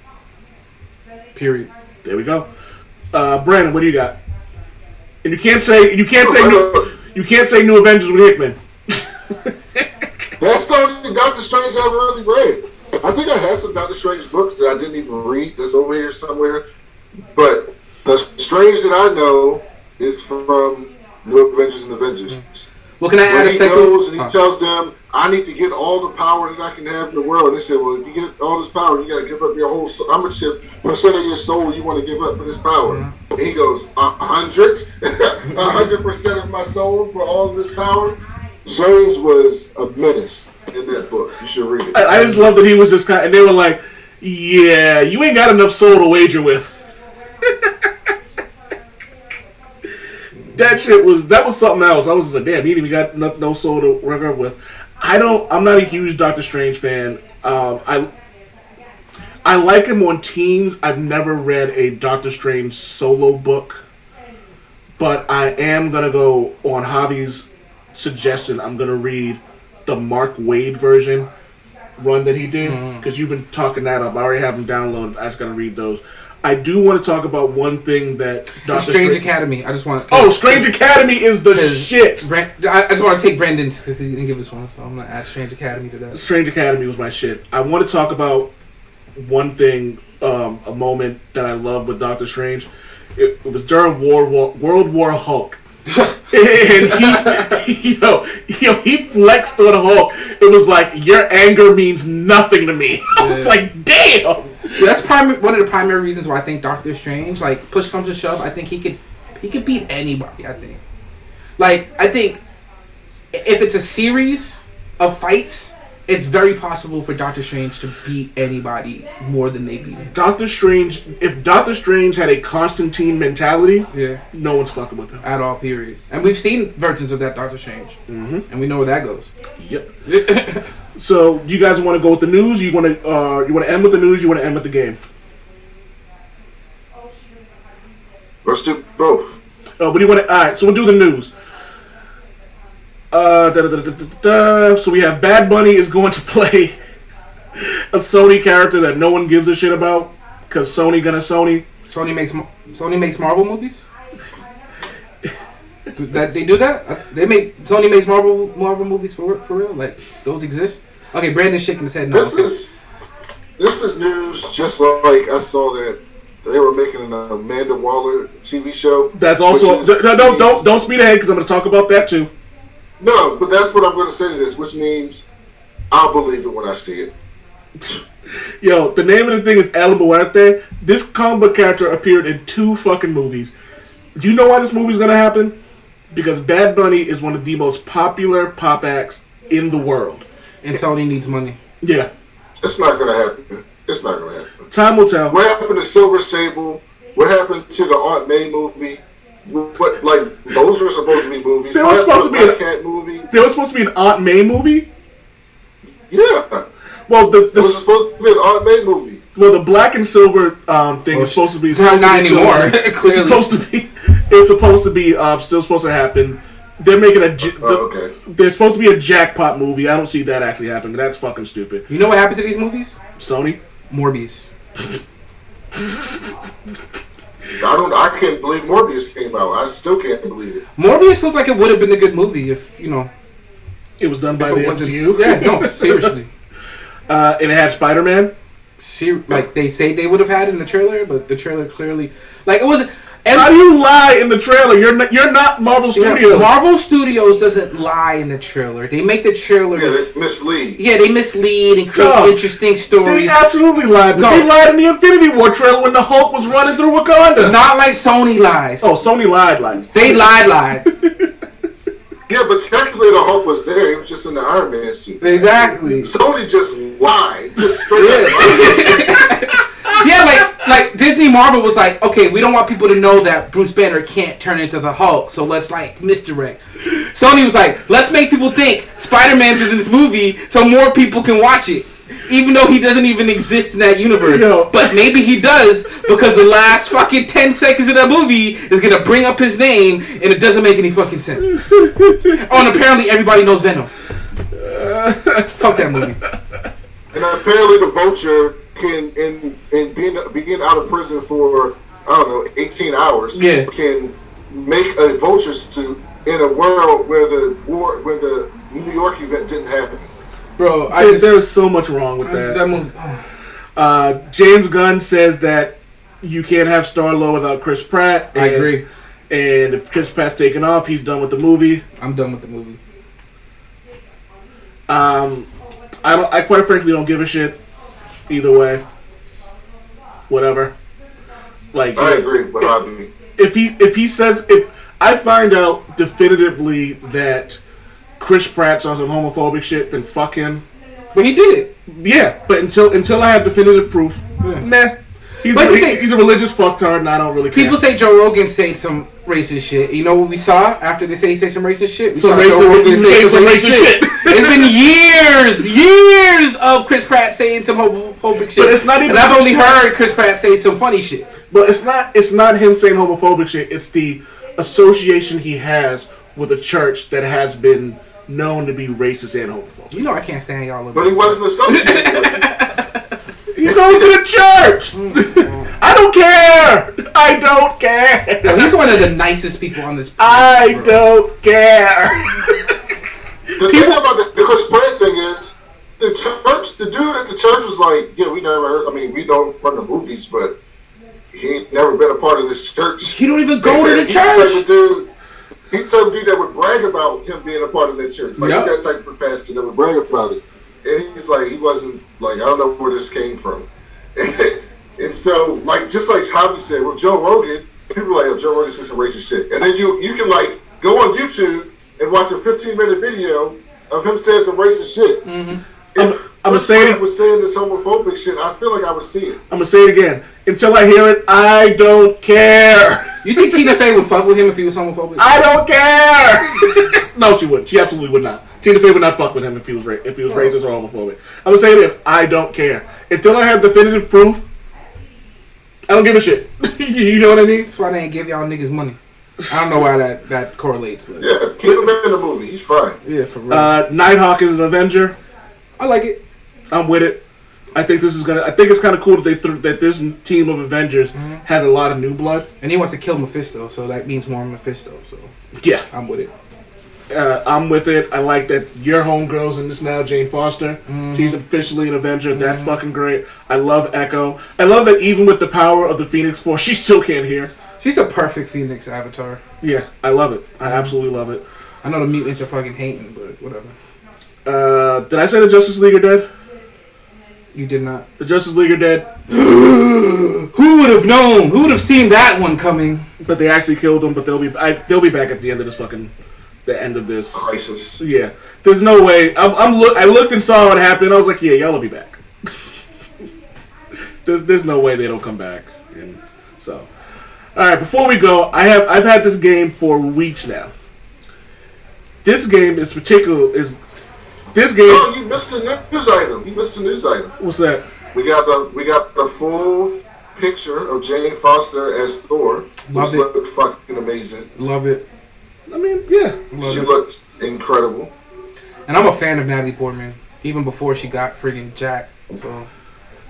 [SPEAKER 2] Period.
[SPEAKER 1] There we go. Uh, Brandon, what do you got? And you can't say you can't say new, you can't say New Avengers with Hickman.
[SPEAKER 3] That's the only Doctor Strange I've really read. I think I have some Doctor Strange books that I didn't even read that's over here somewhere. But the Strange that I know is from New Avengers and Avengers.
[SPEAKER 2] Well, can I add
[SPEAKER 3] When
[SPEAKER 2] a
[SPEAKER 3] he
[SPEAKER 2] second?
[SPEAKER 3] goes and he tells them, I need to get all the power that I can have in the world. And they said, Well, if you get all this power, you got to give up your whole soul. How much percent of your soul you want to give up for this power?
[SPEAKER 2] Mm-hmm.
[SPEAKER 3] And he goes, A hundred? A hundred percent of my soul for all of this power? Strange was a menace in that book. You should read it.
[SPEAKER 1] I, I just love that he was just kind, Of, and they were like, "Yeah, you ain't got enough soul to wager with." that shit was that was something else. I was just like, damn, he even got no, no soul to up with. I don't. I'm not a huge Doctor Strange fan. Um, I I like him on teams. I've never read a Doctor Strange solo book, but I am gonna go on Javi's suggestion. I'm gonna read the Mark Waid version run that he did because you've been talking that up. I already have them downloaded. I just gotta read those. I do want to talk about one thing that Doctor
[SPEAKER 2] Strange Academy. I just want.
[SPEAKER 1] To, oh, Strange Academy is the shit.
[SPEAKER 2] Brand, I I just want to take Brandon's because he didn't give us one, so I'm gonna add Strange Academy to that.
[SPEAKER 1] Strange Academy was my shit. I want to talk about one thing, um, a moment that I love with Doctor Strange. It, it was during War, War World War Hulk. And he, you know, you know, he flexed on the Hulk. It was like your anger means nothing to me. I was
[SPEAKER 2] Yeah.
[SPEAKER 1] like, damn.
[SPEAKER 2] Yeah, that's one of the primary reasons why I think Doctor Strange, like push comes to shove, I think he could he could beat anybody. I think, like I think if it's a series of fights, it's very possible for Doctor Strange to beat anybody more than they beat him.
[SPEAKER 1] Doctor Strange. If Doctor Strange had a Constantine mentality,
[SPEAKER 2] Yeah,
[SPEAKER 1] no one's fucking with him.
[SPEAKER 2] at all. Period. And we've seen versions of that Doctor Strange, mm-hmm. and we know where that goes.
[SPEAKER 1] Yep. So, do you guys want to go with the news? You want to uh, you want to end with the news? You want to end with the game?
[SPEAKER 3] Let's do both.
[SPEAKER 1] Uh, what do you want to? All right, so we'll do the news. Uh, da, da, da, da, da, da. So we have Bad Bunny is going to play a Sony character that no one gives a shit about because Sony gonna Sony.
[SPEAKER 2] Sony makes Sony makes Marvel movies. That they do that? Uh, They make Sony makes Marvel Marvel movies for for real. Like those exist. Okay, Brandon's shaking his head. No,
[SPEAKER 3] This
[SPEAKER 2] okay.
[SPEAKER 3] is this is news. Just like I saw that they were making an Amanda Waller TV show.
[SPEAKER 1] That's also
[SPEAKER 3] which is-
[SPEAKER 1] no, no, don't don't speed ahead because I'm gonna talk about that too.
[SPEAKER 3] No, but that's what I'm going to say to this, which means I'll believe it when I see it.
[SPEAKER 1] Yo, the name of the thing is El Muerto. This comic book character appeared in two fucking movies. Do you know why this movie's gonna happen? Because Bad Bunny is one of the most popular pop acts in the world.
[SPEAKER 2] and Sony needs money.
[SPEAKER 1] Yeah,
[SPEAKER 3] It's not going to happen. It's not going to happen.
[SPEAKER 1] time will tell.
[SPEAKER 3] What happened to Silver Sable? What happened to the Aunt May movie? What like those were supposed to be movies?
[SPEAKER 1] They were supposed to be a-
[SPEAKER 3] Cat movie.
[SPEAKER 1] There was supposed to be an Aunt May movie.
[SPEAKER 3] Yeah,
[SPEAKER 1] Well, the,
[SPEAKER 3] it was
[SPEAKER 1] the
[SPEAKER 3] supposed to be an Aunt May movie.
[SPEAKER 1] well the black and silver um, thing
[SPEAKER 2] Well,
[SPEAKER 1] is supposed to be
[SPEAKER 2] not-
[SPEAKER 1] supposed
[SPEAKER 2] not
[SPEAKER 1] to be
[SPEAKER 2] anymore,
[SPEAKER 1] still- It's
[SPEAKER 2] clearly.
[SPEAKER 1] supposed to be. It's supposed to be uh, still supposed to happen. They're making a. j-
[SPEAKER 3] Oh,
[SPEAKER 1] the-
[SPEAKER 3] okay.
[SPEAKER 1] There's supposed to be a jackpot movie. I don't see that actually happening. That's fucking stupid.
[SPEAKER 2] You know what happened to these movies?
[SPEAKER 1] Sony.
[SPEAKER 2] Morbius.
[SPEAKER 3] I don't. I can't believe Morbius came out. I still can't believe it.
[SPEAKER 2] Morbius looked like it would have been a good movie if you know.
[SPEAKER 1] It was done by the
[SPEAKER 2] it
[SPEAKER 1] MCU.
[SPEAKER 2] Yeah, no, seriously.
[SPEAKER 1] Uh, and it had Spider Man.
[SPEAKER 2] Ser- like they say they would have had in the trailer, but the trailer clearly, like it wasn't. And
[SPEAKER 1] How do you lie in the trailer? You're not, you're not Marvel
[SPEAKER 2] Yeah,
[SPEAKER 1] Studios.
[SPEAKER 2] Marvel Studios doesn't lie in the trailer. They make the trailers.
[SPEAKER 3] Yeah,
[SPEAKER 2] Yeah,
[SPEAKER 3] they mislead.
[SPEAKER 2] Yeah, they mislead and create
[SPEAKER 1] No.
[SPEAKER 2] interesting stories.
[SPEAKER 1] they absolutely lied.
[SPEAKER 2] No.
[SPEAKER 1] They lied in the Infinity War trailer when the Hulk was running through Wakanda.
[SPEAKER 2] Not like Sony lied.
[SPEAKER 1] Oh, Sony lied, lied.
[SPEAKER 2] They lied, lied.
[SPEAKER 3] Yeah, but technically the Hulk was there. He was just in the Iron Man suit.
[SPEAKER 2] exactly.
[SPEAKER 3] Sony just lied, just straight up. lied.
[SPEAKER 2] Yeah, like like Disney Marvel was like, okay, we don't want people to know that Bruce Banner can't turn into the Hulk, so let's like misdirect. Sony was like, let's make people think Spider Man's in this movie, so more people can watch it. Even though he doesn't even exist in that universe.
[SPEAKER 1] Yo.
[SPEAKER 2] But maybe he does because the last fucking 10 seconds of that movie is gonna bring up his name and it doesn't make any fucking sense. oh, and apparently everybody knows Venom. Fuck that movie.
[SPEAKER 3] And apparently the Vulture can, in in being being out of prison for I don't know, eighteen hours,
[SPEAKER 2] Yeah.
[SPEAKER 3] can make a Vulture suit in a world where the war, where the New York event didn't happen.
[SPEAKER 2] Bro, I
[SPEAKER 1] There-
[SPEAKER 2] just.
[SPEAKER 1] There's so much wrong with
[SPEAKER 2] that
[SPEAKER 1] that. Uh, James Gunn says that you can't have Star Lord without Chris Pratt.
[SPEAKER 2] I agree.
[SPEAKER 1] And if Chris Pratt's taken off, he's done with the movie.
[SPEAKER 2] I'm done with the movie.
[SPEAKER 1] Um, I don't. I quite frankly don't give a shit. Either way, whatever. Like
[SPEAKER 3] I agree with Javi.
[SPEAKER 1] if he if he says if I find out definitively that Chris Pratt's on some homophobic shit, then fuck him.
[SPEAKER 2] But he did it.
[SPEAKER 1] Yeah, but until until I have definitive proof,
[SPEAKER 2] Yeah.
[SPEAKER 1] meh. He's
[SPEAKER 2] But
[SPEAKER 1] a, he-
[SPEAKER 2] thing-
[SPEAKER 1] he's a religious fucktard, and I don't really care.
[SPEAKER 2] People say Joe Rogan said some racist shit. You know what we saw after they say he said some racist shit? We
[SPEAKER 1] Some
[SPEAKER 2] saw
[SPEAKER 1] racist-
[SPEAKER 2] Joe Rogan
[SPEAKER 1] he
[SPEAKER 2] say some
[SPEAKER 1] some
[SPEAKER 2] racist
[SPEAKER 1] racist
[SPEAKER 2] shit.
[SPEAKER 1] shit.
[SPEAKER 2] it's been years, years of Chris Pratt saying some homophobic shit.
[SPEAKER 1] But it's not even
[SPEAKER 2] And I've only
[SPEAKER 1] Pratt.
[SPEAKER 2] heard Chris Pratt say some funny shit.
[SPEAKER 1] But it's not it's not him saying homophobic shit. It's the association he has with a church that has been known to be racist and homophobic.
[SPEAKER 2] You know I can't stand y'all.
[SPEAKER 3] But he wasn't associated with it.
[SPEAKER 1] He goes to the church. I don't care. I don't care.
[SPEAKER 2] Yo, he's one of the nicest people on this.
[SPEAKER 1] I
[SPEAKER 2] bro.
[SPEAKER 1] don't care.
[SPEAKER 3] The thing about the, the Chris Pratt thing is, the church, the dude at the church was like, "Yeah, we never. Heard, I mean, we don't from the movies, but he ain't never been a part of this church."
[SPEAKER 2] He don't even go to the church.
[SPEAKER 3] He's type of
[SPEAKER 2] church.
[SPEAKER 3] dude. He's the type of dude that would brag about him being a part of that church. Like
[SPEAKER 1] Yeah.
[SPEAKER 3] he's that type of pastor that would brag about it. And he's like, he wasn't like, I don't know where this came from. and so, like, just like Javi said, with Joe Rogan, people are like, oh, Joe Rogan said some racist shit. And then you you can like go on YouTube and watch a 15 minute video of him saying some racist shit.
[SPEAKER 1] I'm-
[SPEAKER 3] If
[SPEAKER 1] I'ma say it-
[SPEAKER 3] Pratt was saying this homophobic shit, I feel like I would see it.
[SPEAKER 1] I'm gonna say it again. Until I hear it, I don't care.
[SPEAKER 2] You think Tina Fey would fuck with him if he was homophobic?
[SPEAKER 1] I don't care. no, she wouldn't. She absolutely would not. Tina Fey would not fuck with him if he was ra- if he was racist or homophobic. I'm gonna say it. I don't care. Until I have definitive proof, I don't give a shit. you know what I mean?
[SPEAKER 2] That's why they ain't give y'all niggas money. I don't know why that, that correlates, but
[SPEAKER 3] Yeah, keep him in the movie. He's fine.
[SPEAKER 2] yeah, for real.
[SPEAKER 1] Uh, Nighthawk is an Avenger.
[SPEAKER 2] I like it.
[SPEAKER 1] I'm with it. I think this is gonna. I think it's kind of cool that they th- that this team of Avengers has a lot of new blood.
[SPEAKER 2] And he wants to kill Mephisto, so that means more Mephisto. So
[SPEAKER 1] Yeah,
[SPEAKER 2] I'm with it.
[SPEAKER 1] Uh, I'm with it. I like that your homegirl's in this now, Jane Foster. She's officially an Avenger. That's fucking great. I love Echo. I love that even with the power of the Phoenix Force, she still can't hear.
[SPEAKER 2] She's a perfect Phoenix avatar.
[SPEAKER 1] Yeah, I love it. I absolutely love it.
[SPEAKER 2] I know the mutants are fucking hating, but whatever.
[SPEAKER 1] Uh, did I say the Justice League are dead?
[SPEAKER 2] You did not.
[SPEAKER 1] The Justice League are dead,
[SPEAKER 2] Who would have known? Who would have seen that one coming?
[SPEAKER 1] but they actually killed them. But they'll be I, they'll be back at the end of this fucking the end of this.
[SPEAKER 3] Crisis.
[SPEAKER 1] Yeah, there's no way. I'm, I'm look. I looked and saw what happened. I was like, yeah, y'all will be back. there's, there's no way they don't come back. And so, all right. Before we go, I have I've had this game for weeks now. This game is particular is this game.
[SPEAKER 3] Oh, you missed a news item. You missed a news item.
[SPEAKER 1] What's that?
[SPEAKER 3] We got the we got the full picture of Jane Foster as Thor,
[SPEAKER 2] Love
[SPEAKER 3] which
[SPEAKER 2] it.
[SPEAKER 3] looked fucking amazing.
[SPEAKER 2] Love it.
[SPEAKER 1] I mean, yeah.
[SPEAKER 2] Love
[SPEAKER 3] she
[SPEAKER 2] it.
[SPEAKER 3] looked incredible.
[SPEAKER 2] And I'm a fan of Natalie Portman, even before she got friggin' Jack. So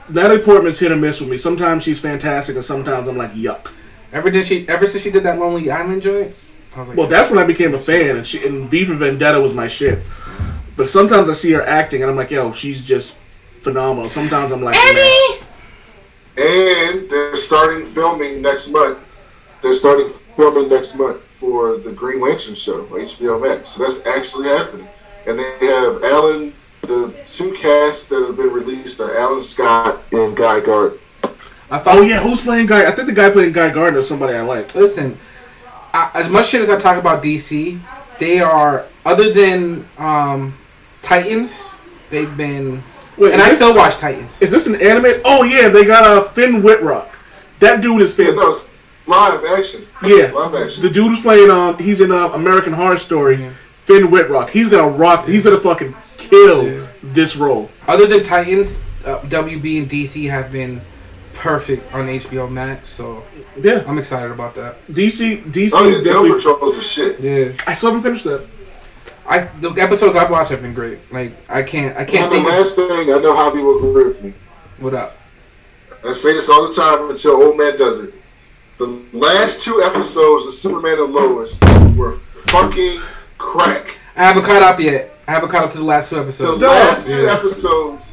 [SPEAKER 1] Natalie Portman's hit or miss with me. Sometimes she's fantastic, and sometimes I'm like, yuck.
[SPEAKER 2] ever did she ever since she did that Lonely Island joint, I was like,
[SPEAKER 1] Well, that's when I became a fan, and she and V for Vendetta was my shit. But sometimes I see her acting, and I'm like, yo, she's just phenomenal. Sometimes I'm like, man.
[SPEAKER 3] And they're starting filming next month. They're starting filming next month for the Green Lantern show on HBO Max. So that's actually happening. And they have Alan. The two casts that have been released are Alan Scott and Guy Gardner.
[SPEAKER 2] I thought,
[SPEAKER 1] Oh yeah, who's playing Guy? I think the guy playing Guy Gardner is somebody I like.
[SPEAKER 2] Listen, I, as much shit as I talk about DC, they are other than um, Titans. They've been,
[SPEAKER 1] Wait,
[SPEAKER 2] and I
[SPEAKER 1] this-
[SPEAKER 2] still watch Titans.
[SPEAKER 1] Is this an anime? Oh yeah, they got a uh, Finn Wittrock. That dude is
[SPEAKER 3] Yeah,
[SPEAKER 1] Finn.
[SPEAKER 3] no, it's live action.
[SPEAKER 1] Yeah,
[SPEAKER 3] Live action.
[SPEAKER 1] the dude who's playing um, he's in uh, American Horror Story. Finn Wittrock. He's gonna rock. He's gonna fucking kill
[SPEAKER 2] Yeah.
[SPEAKER 1] this role.
[SPEAKER 2] Other than Titans, uh, WB and DC have been perfect on HBO Max. So
[SPEAKER 1] Yeah,
[SPEAKER 2] I'm excited about that.
[SPEAKER 1] DC. DC.
[SPEAKER 3] Oh yeah, Doom
[SPEAKER 1] definitely.
[SPEAKER 3] Patrol's the shit.
[SPEAKER 2] Yeah,
[SPEAKER 1] I still haven't finished that.
[SPEAKER 2] I the episodes I've watched have been great. Like I can't, I can't
[SPEAKER 3] And the
[SPEAKER 2] think of
[SPEAKER 3] last thing, I know Javi will agree with me.
[SPEAKER 2] what up.
[SPEAKER 3] I say this all the time until old man does it. The last two episodes of Superman and Lois were fucking crack.
[SPEAKER 2] I haven't caught up yet. I haven't caught up to the last two episodes.
[SPEAKER 3] The last two
[SPEAKER 2] Yeah.
[SPEAKER 3] episodes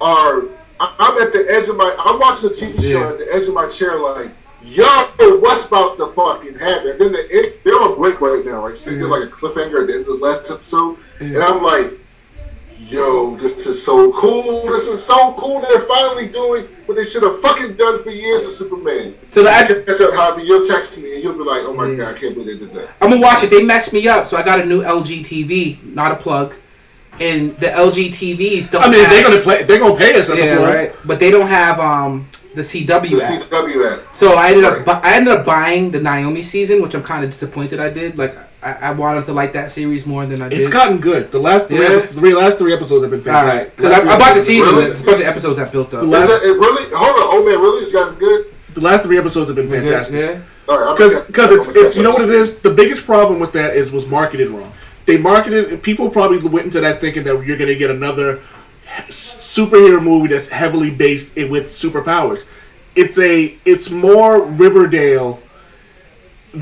[SPEAKER 3] are. I'm at the edge of my. I'm watching a TV show
[SPEAKER 2] Yeah.
[SPEAKER 3] at the edge of my chair, like, yo, what's about to fucking happen? And then the, it, they're on break right now, right? So they did like a cliffhanger at the end of this last episode, and I'm like, yo, this is so cool. This is so cool. They're finally doing what they should have fucking done for years with Superman.
[SPEAKER 2] So the
[SPEAKER 3] I
[SPEAKER 2] ad-
[SPEAKER 3] catch up, Javi. You'll text me and you'll be like, "Oh my
[SPEAKER 2] Yeah.
[SPEAKER 3] god, I can't believe they did that."
[SPEAKER 2] I'm gonna watch it. They messed me up, so I got a new LG TV, not a plug. And the LG TVs don't.
[SPEAKER 1] I mean,
[SPEAKER 2] have,
[SPEAKER 1] they're gonna play. They're gonna pay us. That's
[SPEAKER 2] yeah,
[SPEAKER 1] a
[SPEAKER 2] right. But they don't have um the CW
[SPEAKER 3] The
[SPEAKER 2] app.
[SPEAKER 3] CW app.
[SPEAKER 2] So I ended up
[SPEAKER 3] Right.
[SPEAKER 2] bu- I ended up buying the Naomi season, which I'm kind of disappointed I did. Like I, I wanted to like that series more than I did.
[SPEAKER 1] It's gotten good. The last three,
[SPEAKER 2] Yeah.
[SPEAKER 1] epi- three last three episodes have been
[SPEAKER 2] All right,
[SPEAKER 1] fantastic.
[SPEAKER 2] because
[SPEAKER 1] Last
[SPEAKER 2] I, I bought the season.
[SPEAKER 3] Really?
[SPEAKER 2] It's a bunch of episodes have built up.
[SPEAKER 1] The last-
[SPEAKER 3] that it? Really? Hold on, oh man, really? It's gotten good.
[SPEAKER 1] The last three episodes have been fantastic.
[SPEAKER 2] yeah.
[SPEAKER 3] All right,
[SPEAKER 1] Because
[SPEAKER 3] gonna-
[SPEAKER 1] because it's, it's you know what it is. The biggest problem with that is was marketed wrong. They marketed people probably went into that thinking that you're gonna get another superhero movie that's heavily based with superpowers. It's a it's more Riverdale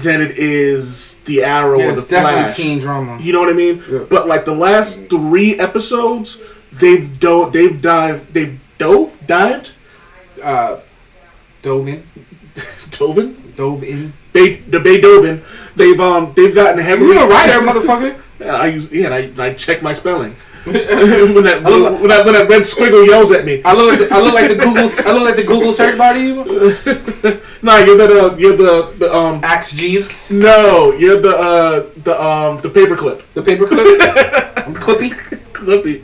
[SPEAKER 1] than it is the Arrow
[SPEAKER 2] Yeah,
[SPEAKER 1] or the
[SPEAKER 2] it's definitely teen drama.
[SPEAKER 1] You know what I mean?
[SPEAKER 2] Yeah.
[SPEAKER 1] But like the last three episodes, they've dove, they've dived, they've dove, dived,
[SPEAKER 2] Uh, dove in,
[SPEAKER 1] Doven,
[SPEAKER 2] dove in.
[SPEAKER 1] they the Beethoven. They've um they've gotten heavily.
[SPEAKER 2] You a writer, motherfucker.
[SPEAKER 1] Yeah, I use yeah, I, I check my spelling. When that
[SPEAKER 2] I look-
[SPEAKER 1] when that when that red squiggle yells at me.
[SPEAKER 2] I look like the, I look like the Google I look like the Google search you.
[SPEAKER 1] Nah, you're the uh, you're the the um.
[SPEAKER 2] Ask Jeeves,
[SPEAKER 1] No, you're the uh the um the paperclip.
[SPEAKER 2] the paperclip. I'm Clippy.
[SPEAKER 1] Clippy,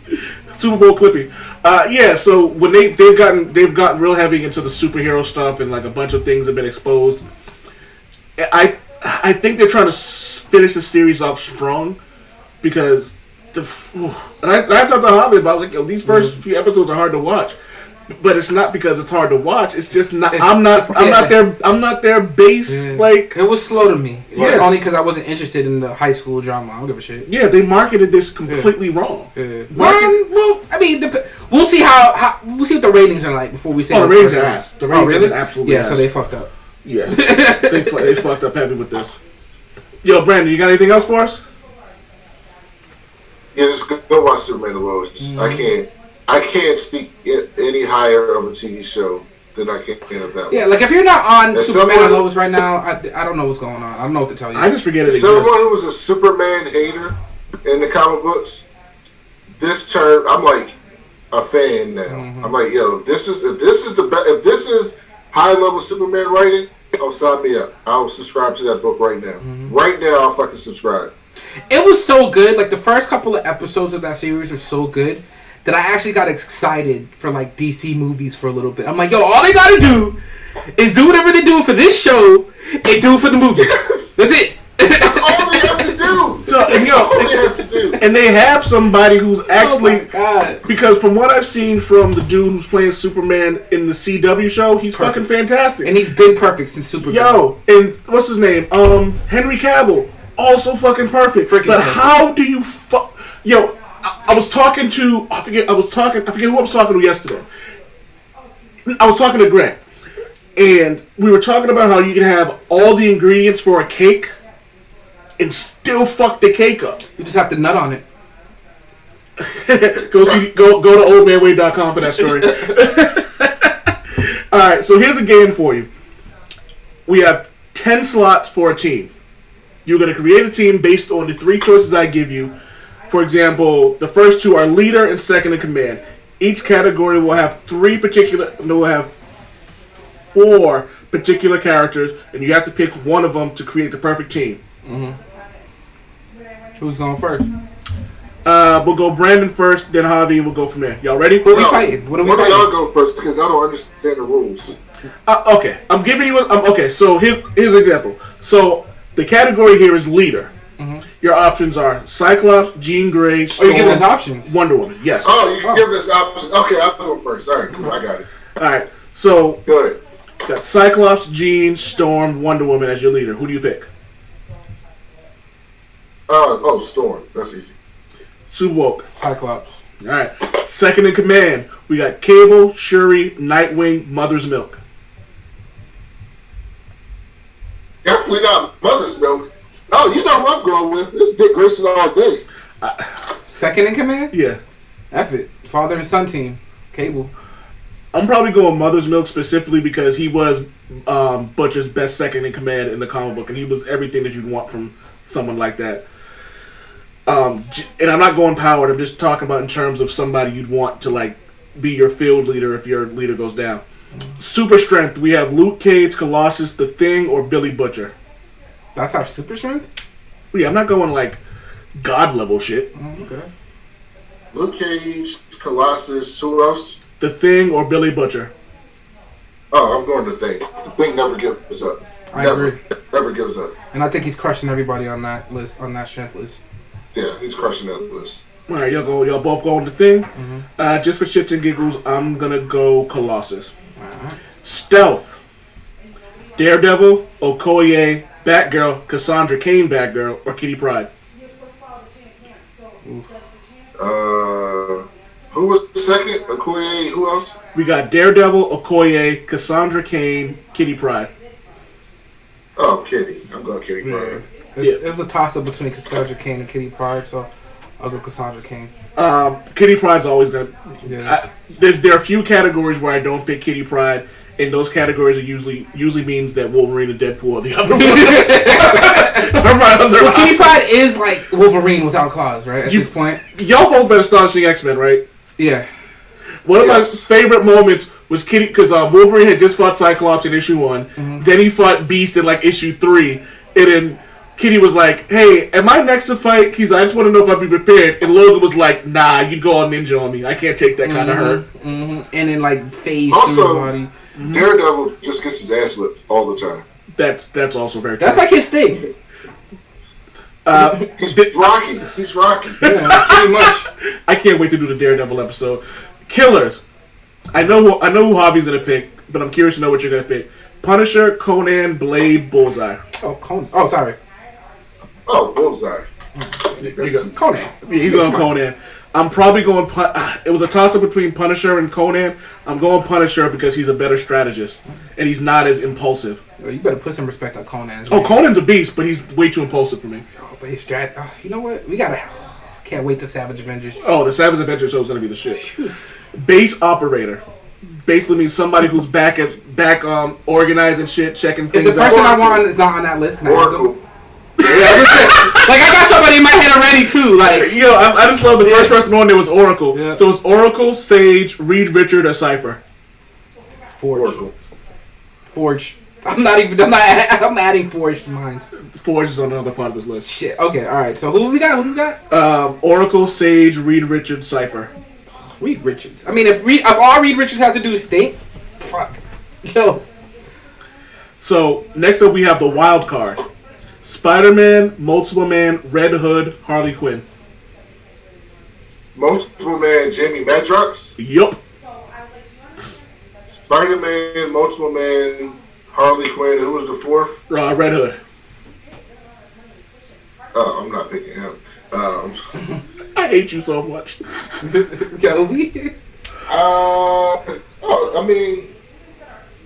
[SPEAKER 1] Super Bowl Clippy. Uh, yeah. So when they they've gotten they've gotten real heavy into the superhero stuff and like a bunch of things have been exposed. I I think they're trying to finish the series off strong because the and I, I talked to Javi about like yo, these 1st few episodes are hard to watch. But it's not because it's hard to watch. It's just not.
[SPEAKER 2] It's-
[SPEAKER 1] I'm not. I'm
[SPEAKER 2] yeah.
[SPEAKER 1] not their. I'm not their base.
[SPEAKER 2] Yeah.
[SPEAKER 1] Like
[SPEAKER 2] It was slow to me.
[SPEAKER 1] Yeah.
[SPEAKER 2] Only because I wasn't interested in the high school drama. I don't give a shit.
[SPEAKER 1] yeah, they marketed this completely wrong.
[SPEAKER 2] Yeah. Um, well, I mean, dep- we'll see how, how we'll see what the ratings are like before we say.
[SPEAKER 1] Oh, the ratings are ass. The ratings have been absolutely
[SPEAKER 2] Yeah, so they fucked up.
[SPEAKER 1] Yeah, they, fu- they fucked up heavy with this. Yo, Brandon, you got anything else for us?
[SPEAKER 3] Yeah, just go, go watch Superman and Lois. I can't. I can't speak i- any higher of a TV show than I can of that. one.
[SPEAKER 2] Yeah, like if you're not on
[SPEAKER 3] As
[SPEAKER 2] Superman
[SPEAKER 3] someone-
[SPEAKER 2] and Lois right now, I, I don't know what's going on. I don't know what to tell you.
[SPEAKER 1] I just forget it
[SPEAKER 3] As Someone
[SPEAKER 1] exists.
[SPEAKER 3] who was a Superman hater in the comic books, this term I'm like a fan now.
[SPEAKER 2] Mm-hmm.
[SPEAKER 3] I'm like, yo, if this is if this is the be- if this is high level Superman writing, oh sign me up. I'll subscribe to that book right now.
[SPEAKER 2] Mm-hmm.
[SPEAKER 3] Right now, I'll fucking subscribe.
[SPEAKER 2] It was so good. Like the first couple of episodes of that series were so good that I actually got excited for like DC movies for a little bit. I'm like, yo, all they gotta do is do whatever they're doing for this show and do it for the movies.
[SPEAKER 3] Yes.
[SPEAKER 2] That's it.
[SPEAKER 3] That's all they have to do.
[SPEAKER 1] So, and
[SPEAKER 3] That's
[SPEAKER 1] yo,
[SPEAKER 3] all they have to do.
[SPEAKER 1] And they have somebody who's
[SPEAKER 2] oh
[SPEAKER 1] actually
[SPEAKER 2] my god.
[SPEAKER 1] because from what I've seen from the dude who's playing Superman in the CW show, he's
[SPEAKER 2] Perfect.
[SPEAKER 1] fucking fantastic.
[SPEAKER 2] And he's been perfect since Superman.
[SPEAKER 1] Yo, and what's his name? Um, Henry Cavill, also fucking perfect.
[SPEAKER 2] Freaking
[SPEAKER 1] but
[SPEAKER 2] perfect.
[SPEAKER 1] how do you fuck? Yo, I, I was talking to I forget I was talking I forget who I was talking to yesterday. I was talking to Grant, and we were talking about how you can have all the ingredients for a cake, and still fuck the cake up.
[SPEAKER 2] You just have to nut on it.
[SPEAKER 1] go see go go to oldmanway.com for that story. All right, so here's a game for you. We have 10 slots for a team. You're going to create a team based on the three choices I give you. For example, the first two are leader and second in command. Each category will have three particular no, will have four particular characters and you have to pick one of them to create the perfect team.
[SPEAKER 2] Who's going first?
[SPEAKER 1] Uh, we'll go Brandon first, then Javi, and we'll go from there. Y'all ready?
[SPEAKER 2] Who are we fighting? What are we fighting?
[SPEAKER 3] y'all go first because I don't understand the rules.
[SPEAKER 1] Uh, okay, I'm giving you. A, um, okay, so here, here's an example. So the category here is leader. Your options are Cyclops, Jean Grey,
[SPEAKER 2] Oh,
[SPEAKER 1] Storm,
[SPEAKER 2] you're giving us options.
[SPEAKER 1] Wonder Woman. Yes.
[SPEAKER 3] Oh, you can give us options. Okay, I'll go first. All right, cool. I got it.
[SPEAKER 1] All right. So
[SPEAKER 3] Good.
[SPEAKER 1] got Cyclops, Jean, Storm, Wonder Woman as your leader. Who do you pick?
[SPEAKER 3] Uh, oh, Storm. That's easy.
[SPEAKER 1] Sue Woke.
[SPEAKER 2] Cyclops.
[SPEAKER 1] All right. Second in command, we got Cable, Shuri, Nightwing, Mother's Milk.
[SPEAKER 3] Definitely not Mother's Milk. Oh, you know what I'm going with. It's Dick Grayson all day.
[SPEAKER 2] Second in command?
[SPEAKER 1] Yeah.
[SPEAKER 2] F it. Father and son team. Cable.
[SPEAKER 1] I'm probably going Mother's Milk specifically because he was um, Butcher's best second in command in the comic book, and he was everything that you'd want from someone like that. Um, and I'm not going powered. I'm just talking about in terms of somebody you'd want to like be your field leader if your leader goes down. Super strength. We have Luke Cage, Colossus, The Thing, or Billy Butcher.
[SPEAKER 2] That's our super strength?
[SPEAKER 1] Yeah, I'm not going like god level shit.
[SPEAKER 2] Oh, okay.
[SPEAKER 3] Luke Cage, Colossus. Who else?
[SPEAKER 1] The Thing or Billy Butcher.
[SPEAKER 3] Oh, I'm going to Thing. The Thing never gives up.
[SPEAKER 2] I
[SPEAKER 3] never,
[SPEAKER 2] agree.
[SPEAKER 3] Never gives up.
[SPEAKER 2] And I think he's crushing everybody on that list, on that strength list.
[SPEAKER 3] Yeah, he's crushing that list.
[SPEAKER 1] All right, y'all go. Y'all both go going The Thing. Uh, just for shits and giggles, I'm gonna go Colossus.
[SPEAKER 2] Alright.
[SPEAKER 1] Stealth. Daredevil, Okoye, Batgirl, Cassandra Cain, Batgirl, or Kitty Pryde.
[SPEAKER 3] Uh, who was second? Okoye. Who else?
[SPEAKER 1] We got Daredevil, Okoye, Cassandra Cain, Kitty Pryde.
[SPEAKER 3] Oh, Kitty. I'm going Kitty
[SPEAKER 2] Yeah.
[SPEAKER 3] Pryde.
[SPEAKER 2] It's, It was a toss up between Cassandra Cain and Kitty Pryde, so I'll go Cassandra Cain.
[SPEAKER 1] Um, Kitty Pryde's always gonna.
[SPEAKER 2] Yeah.
[SPEAKER 1] I, there, there are a few categories where I don't pick Kitty Pryde, and those categories are usually usually means that Wolverine and Deadpool are the other one. Are my other
[SPEAKER 2] Well, Kitty
[SPEAKER 1] options.
[SPEAKER 2] Pride is like Wolverine without claws, right? At
[SPEAKER 1] You-
[SPEAKER 2] this point,
[SPEAKER 1] Y'all both read Astonishing X Men, right?
[SPEAKER 2] yeah.
[SPEAKER 1] One of
[SPEAKER 3] Yes.
[SPEAKER 1] my favorite moments was Kitty because uh, Wolverine had just fought Cyclops in issue one,
[SPEAKER 2] Mm-hmm.
[SPEAKER 1] then he fought Beast in like issue three, and then Kitty was like, "Hey, am I next to fight?" He's like, "I just want to know if I'd be prepared." And Logan was like, "Nah, you'd go all ninja on me. I can't take that kind of hurt."
[SPEAKER 2] Mm-hmm. And then like phase
[SPEAKER 3] Also-
[SPEAKER 2] through the body.
[SPEAKER 3] Daredevil just gets his ass whipped all the time.
[SPEAKER 1] That's that's also very.
[SPEAKER 2] That's
[SPEAKER 1] true.
[SPEAKER 2] like his thing.
[SPEAKER 1] Uh,
[SPEAKER 3] He's Rocky. He's Rocky.
[SPEAKER 2] Yeah, pretty much.
[SPEAKER 1] I can't wait to do the Daredevil episode. Killers. I know who I know who Javi's gonna pick, but I'm curious to know what you're gonna pick. Punisher, Conan, Blade, Bullseye.
[SPEAKER 2] Oh, Conan. Oh, sorry.
[SPEAKER 3] Oh, Bullseye.
[SPEAKER 1] You go.
[SPEAKER 2] Conan.
[SPEAKER 1] He's on Conan. I'm probably going. Pun- it was a toss up between Punisher and Conan. I'm going Punisher because he's a better strategist and he's not as impulsive.
[SPEAKER 2] Well, you better put some respect on Conan.
[SPEAKER 1] Oh. Conan's a beast, but he's way too impulsive for me.
[SPEAKER 2] Oh, but his strat. Oh, you know what? We gotta. Can't wait to Savage Avengers.
[SPEAKER 1] Oh, the Savage Avengers show is gonna be the shit. Base operator. Basically means somebody who's back at back um organizing shit, checking
[SPEAKER 2] If
[SPEAKER 1] things
[SPEAKER 2] the person I want is not on that list, can I?
[SPEAKER 3] Oracle.
[SPEAKER 2] Yeah, I was saying, like I got somebody in my head already too. Like
[SPEAKER 1] Yo, I, I just love the first person on there was Oracle.
[SPEAKER 2] Yeah.
[SPEAKER 1] So it's Oracle, Sage, Reed Richard, or Cipher.
[SPEAKER 2] Forge.
[SPEAKER 3] Oracle.
[SPEAKER 2] Forge. I'm not even. I'm not. I'm adding Forge to mine.
[SPEAKER 1] Forge is on another part of this list.
[SPEAKER 2] Shit. Okay. All right. So who we got? Who we got?
[SPEAKER 1] Um, Oracle, Sage, Reed Richard, Cipher.
[SPEAKER 2] Reed Richards. I mean, if Reed, if all Reed Richards has to do is think, fuck. Yo.
[SPEAKER 1] So next up we have the wild card: Spider-Man, Multiple Man, Red Hood, Harley Quinn.
[SPEAKER 3] Multiple Man Jamie Madrox.
[SPEAKER 1] Yup.
[SPEAKER 3] Spider Man, Multiple Man, Harley Quinn. Who was the fourth?
[SPEAKER 1] Uh, Red Hood.
[SPEAKER 3] Oh, I'm not picking him. Um,
[SPEAKER 1] I hate you so much.
[SPEAKER 2] Yo. We.
[SPEAKER 3] uh, oh, I mean,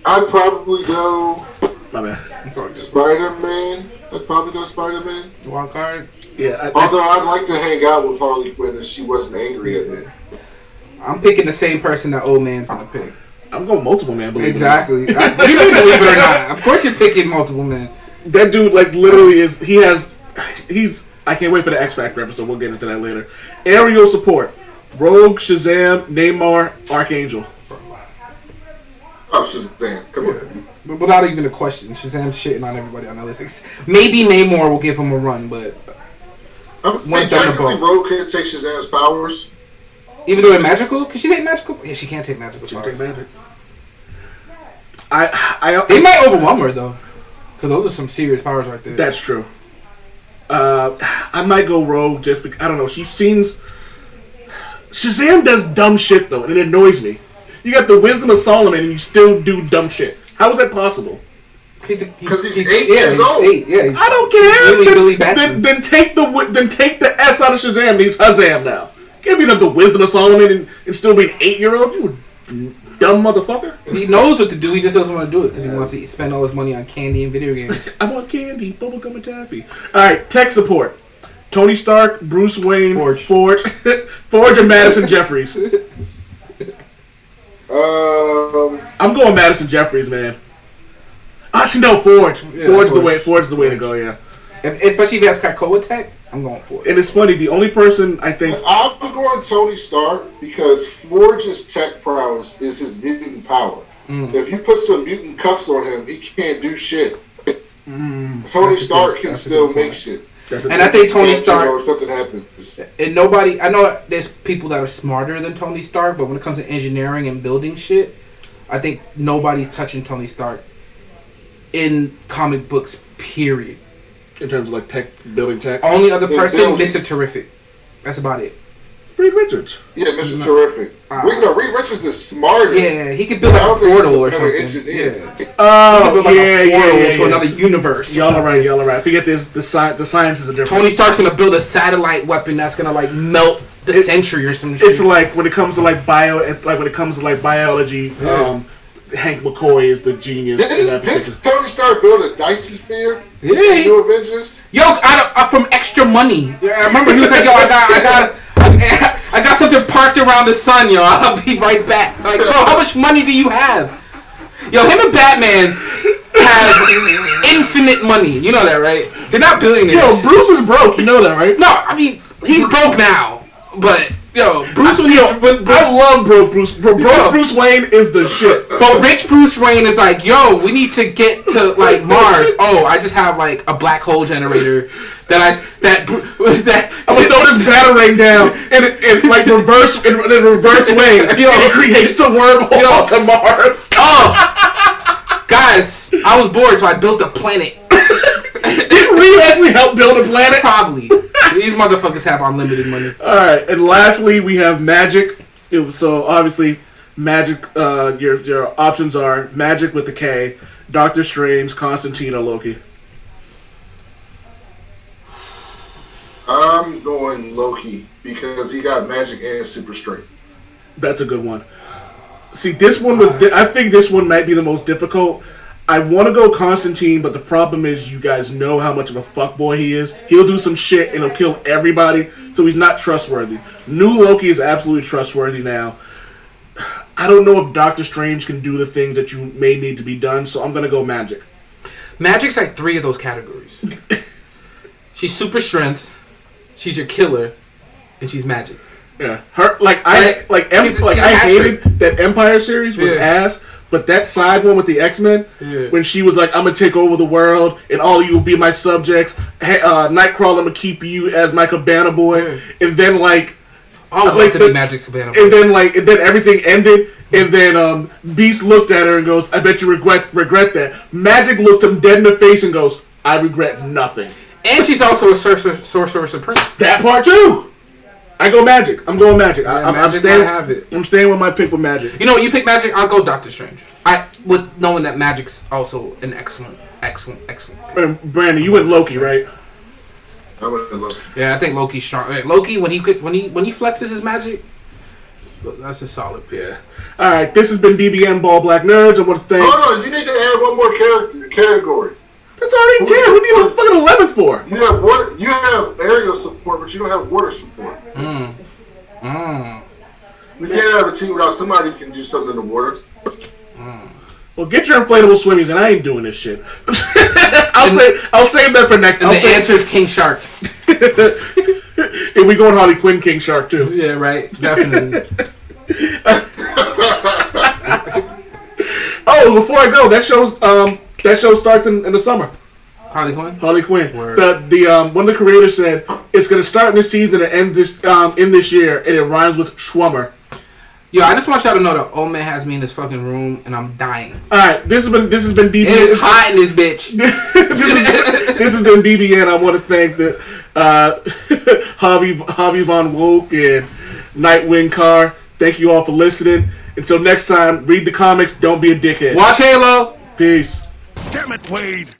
[SPEAKER 3] I'd probably go
[SPEAKER 1] My bad.
[SPEAKER 3] Spider Man. I'd probably go Spider Man.
[SPEAKER 2] Wild card.
[SPEAKER 1] Yeah, I, I,
[SPEAKER 3] Although I'd like to hang out with Harley Quinn if she wasn't angry at me.
[SPEAKER 2] I'm picking the same person that old man's gonna pick.
[SPEAKER 1] I'm going Multiple Man. Believe it or
[SPEAKER 2] Exactly. You may believe it or not. Of course, you're picking multiple men.
[SPEAKER 1] not. That dude, like, literally is. He has. He's. I can't wait for the X Factor episode. We'll get into that later. Aerial support: Rogue, Shazam, Namor, Archangel.
[SPEAKER 3] Oh, Shazam. Come on.
[SPEAKER 2] But without even a question, Shazam's shitting on everybody on that list. Maybe Namor will give him a run, but
[SPEAKER 3] I
[SPEAKER 2] One
[SPEAKER 3] mean, technically,
[SPEAKER 2] Thunderbolt.
[SPEAKER 3] Rogue could take Shazam's powers.
[SPEAKER 2] even though they're magical, can she take magical? Yeah, she can't take magical
[SPEAKER 1] She
[SPEAKER 2] can't Take
[SPEAKER 1] magic. I, I,
[SPEAKER 2] They might overwhelm her though, because those are some serious powers right there.
[SPEAKER 1] That's true. Uh, I might go Rogue just because I don't know. She seems Shazam does dumb shit though, and it annoys me. You got the wisdom of Solomon, and you still do dumb shit. How is that possible?
[SPEAKER 2] He's, a-
[SPEAKER 3] 'Cause he's eight years
[SPEAKER 2] he's
[SPEAKER 3] old.
[SPEAKER 2] Eight, yeah,
[SPEAKER 1] I don't care.
[SPEAKER 2] Really,
[SPEAKER 1] then,
[SPEAKER 2] Billy
[SPEAKER 1] then, then take the then take the S out of Shazam. He's Hazam now. Can't be like the wisdom of Solomon and, and still be an eight year old. You dumb motherfucker.
[SPEAKER 2] He knows what to do. He just doesn't want to do it because he wants to spend all his money on candy and video games.
[SPEAKER 1] I want candy, bubblegum, and taffy. All right, tech support. Tony Stark, Bruce Wayne,
[SPEAKER 2] Forge.
[SPEAKER 1] Forge, Forge and Madison Jeffries.
[SPEAKER 3] Um,
[SPEAKER 1] I'm going Madison Jeffries, man. Actually, no, Forge.
[SPEAKER 2] Yeah,
[SPEAKER 1] Forge is the
[SPEAKER 2] Forge.
[SPEAKER 1] way. Forge is the way to go. Yeah,
[SPEAKER 2] If, especially if he has Krakoa tech, I'm going for it.
[SPEAKER 1] and it's funny. The only person I think
[SPEAKER 3] I'm going Tony Stark because Forge's tech prowess is his mutant power.
[SPEAKER 2] Mm.
[SPEAKER 3] If you put some mutant cuffs on him, he can't do shit. Tony
[SPEAKER 2] Mm. That's
[SPEAKER 3] Stark
[SPEAKER 2] good-
[SPEAKER 3] can
[SPEAKER 2] that's
[SPEAKER 3] still make
[SPEAKER 2] point.
[SPEAKER 3] shit.
[SPEAKER 1] That's
[SPEAKER 2] And I think Tony Stark-
[SPEAKER 3] or something happens.
[SPEAKER 2] And nobody, I know there's people that are smarter than Tony Stark, but when it comes to engineering and building shit, I think nobody's touching Tony Stark in comic books. Period.
[SPEAKER 1] in terms of like tech building tech.
[SPEAKER 2] Only other person. Mister Terrific. That's about it.
[SPEAKER 1] Reed Richards.
[SPEAKER 3] Yeah, Mr.
[SPEAKER 2] No.
[SPEAKER 3] Terrific.
[SPEAKER 2] Uh,
[SPEAKER 3] Reed, no, Reed Richards is smarter.
[SPEAKER 2] Yeah, he could build like
[SPEAKER 3] I
[SPEAKER 2] a
[SPEAKER 3] don't think he's
[SPEAKER 2] portal or something.
[SPEAKER 3] engineer.
[SPEAKER 2] Yeah,
[SPEAKER 1] Oh
[SPEAKER 2] build like
[SPEAKER 1] yeah, yeah,
[SPEAKER 2] portal
[SPEAKER 1] yeah,
[SPEAKER 2] to
[SPEAKER 1] yeah.
[SPEAKER 2] another universe.
[SPEAKER 1] Y'all are right. Y'all are right. Forget this. The science. The sciences are different.
[SPEAKER 2] Tony Stark's gonna build a satellite weapon that's gonna like melt the
[SPEAKER 1] It-
[SPEAKER 2] century or some Shit.
[SPEAKER 1] It's like when it comes to like bio, like when it comes to like biology. Um, Hank McCoy is the genius.
[SPEAKER 3] Didn't, didn't Tony Stark build a Dyson sphere?
[SPEAKER 2] Yeah, he-
[SPEAKER 3] New Avengers.
[SPEAKER 2] Yo, I, I, from extra money. Yeah, I remember he was like, "Yo, I got, I got, I, got something parked around the sun, yo. I'll be right back." Like, bro, how much money do you have? Yo, him and Batman have infinite money. You know that, right? They're not billionaires. Yo.
[SPEAKER 1] Bruce is broke. You know that, right?
[SPEAKER 2] no, I mean he's broke now, but yo, Bruce when
[SPEAKER 1] Yo,
[SPEAKER 2] when,
[SPEAKER 1] I love broke Bruce. Bro, broke
[SPEAKER 2] Yo.
[SPEAKER 1] Bruce Wayne is the shit.
[SPEAKER 2] But rich Bruce Wayne is like, yo, we need to get to like Mars. Oh, I just have like a black hole generator that I that that
[SPEAKER 1] I'm gonna throw this batarang down and, in like reverse in, in reverse way,
[SPEAKER 2] Yo.
[SPEAKER 1] and it creates a wormhole
[SPEAKER 2] Yo.
[SPEAKER 1] to Mars.
[SPEAKER 2] Oh, guys, I was bored, so I built a planet.
[SPEAKER 1] Didn't we actually help build a planet?
[SPEAKER 2] Probably these motherfuckers have unlimited money.
[SPEAKER 1] All right, and lastly, we have magic. It was, so obviously, magic. Uh, your your options are magic with the K, Doctor Strange, Constantine, or Loki.
[SPEAKER 3] I'm going Loki because he got magic and super strength.
[SPEAKER 1] That's a good one. See, this one was. I think this one might be the most difficult. I want to go Constantine, but the problem is, you guys know how much of a fuckboy he is. He'll do some shit and he'll kill everybody, so he's not trustworthy. New Loki is absolutely trustworthy now. I don't know if Doctor Strange can do the things that you may need to be done, so I'm gonna go magic.
[SPEAKER 2] Magic's like three of those categories. she's super strength, she's your killer, and she's magic.
[SPEAKER 1] Yeah, her like I
[SPEAKER 2] Right.
[SPEAKER 1] like em, like I hated that Empire series was
[SPEAKER 2] Yeah.
[SPEAKER 1] ass, but that side one with the X Men
[SPEAKER 2] Yeah.
[SPEAKER 1] when she was like, "I'm gonna take over the world and all you will be my subjects." Hey, uh, Nightcrawler, I'm gonna keep you as my cabana boy, and then like,
[SPEAKER 2] I would
[SPEAKER 1] Like
[SPEAKER 2] like to
[SPEAKER 1] the-
[SPEAKER 2] be Magic's cabana.
[SPEAKER 1] and then like, and then everything ended, and then um, Beast looked at her and goes, "I bet you regret regret that." Magic looked him dead in the face and goes, "I regret nothing."
[SPEAKER 2] And she's also a sorcerer, sorcerer supreme.
[SPEAKER 1] That part too. I go magic. I'm going magic. I,
[SPEAKER 2] Yeah,
[SPEAKER 1] I'm, I'm
[SPEAKER 2] Magic
[SPEAKER 1] staying.
[SPEAKER 2] might have it.
[SPEAKER 1] I'm staying with my pick with magic.
[SPEAKER 2] You know, what you pick Magic, I'll go Doctor Strange. I with knowing that Magic's also an excellent, excellent, excellent. Pick.
[SPEAKER 1] And Brandon, you went Loki, right?
[SPEAKER 3] I went to Loki.
[SPEAKER 2] Yeah, I think Loki's strong. Like, Loki when he could, when he when he flexes his magic, that's a solid pick.
[SPEAKER 1] Yeah. All right. This has been BBN Bald Black Nerds. I want to thank.
[SPEAKER 3] Oh no, you need to add one more character category.
[SPEAKER 1] That's already ten. We need a fucking eleventh for.
[SPEAKER 3] You have water. You have aerial support, but you don't have water support.
[SPEAKER 2] Mm. Mm.
[SPEAKER 3] We can't have a team without somebody who can do something in the water.
[SPEAKER 1] Well, get your inflatable swimmies, and I ain't doing this shit. I'll say. I'll save that for next.
[SPEAKER 2] And
[SPEAKER 1] I'll
[SPEAKER 2] the
[SPEAKER 1] save,
[SPEAKER 2] answer is King Shark.
[SPEAKER 1] and we go going Harley Quinn King Shark too.
[SPEAKER 2] Yeah, right. Definitely.
[SPEAKER 1] Oh, before I go, that shows. Um, that show starts in, in the summer.
[SPEAKER 2] Harley Quinn.
[SPEAKER 1] Harley Quinn.
[SPEAKER 2] Word.
[SPEAKER 1] The the um one of the creators said it's gonna start in this season and end this um in this year, and it rhymes with Schwummer.
[SPEAKER 2] Yo, I just want y'all to know that old man has me in this fucking room and I'm dying.
[SPEAKER 1] All right, this has been this has been BBN.
[SPEAKER 2] It is hot in this bitch.
[SPEAKER 1] this, is, this has been BBN. I want to thank the uh, Javi Javi Von Woke and Nightwing Car. Thank you all for listening. Until next time, read the comics. Don't be a dickhead.
[SPEAKER 2] Watch Halo.
[SPEAKER 1] Peace.
[SPEAKER 4] Damn it, Wade!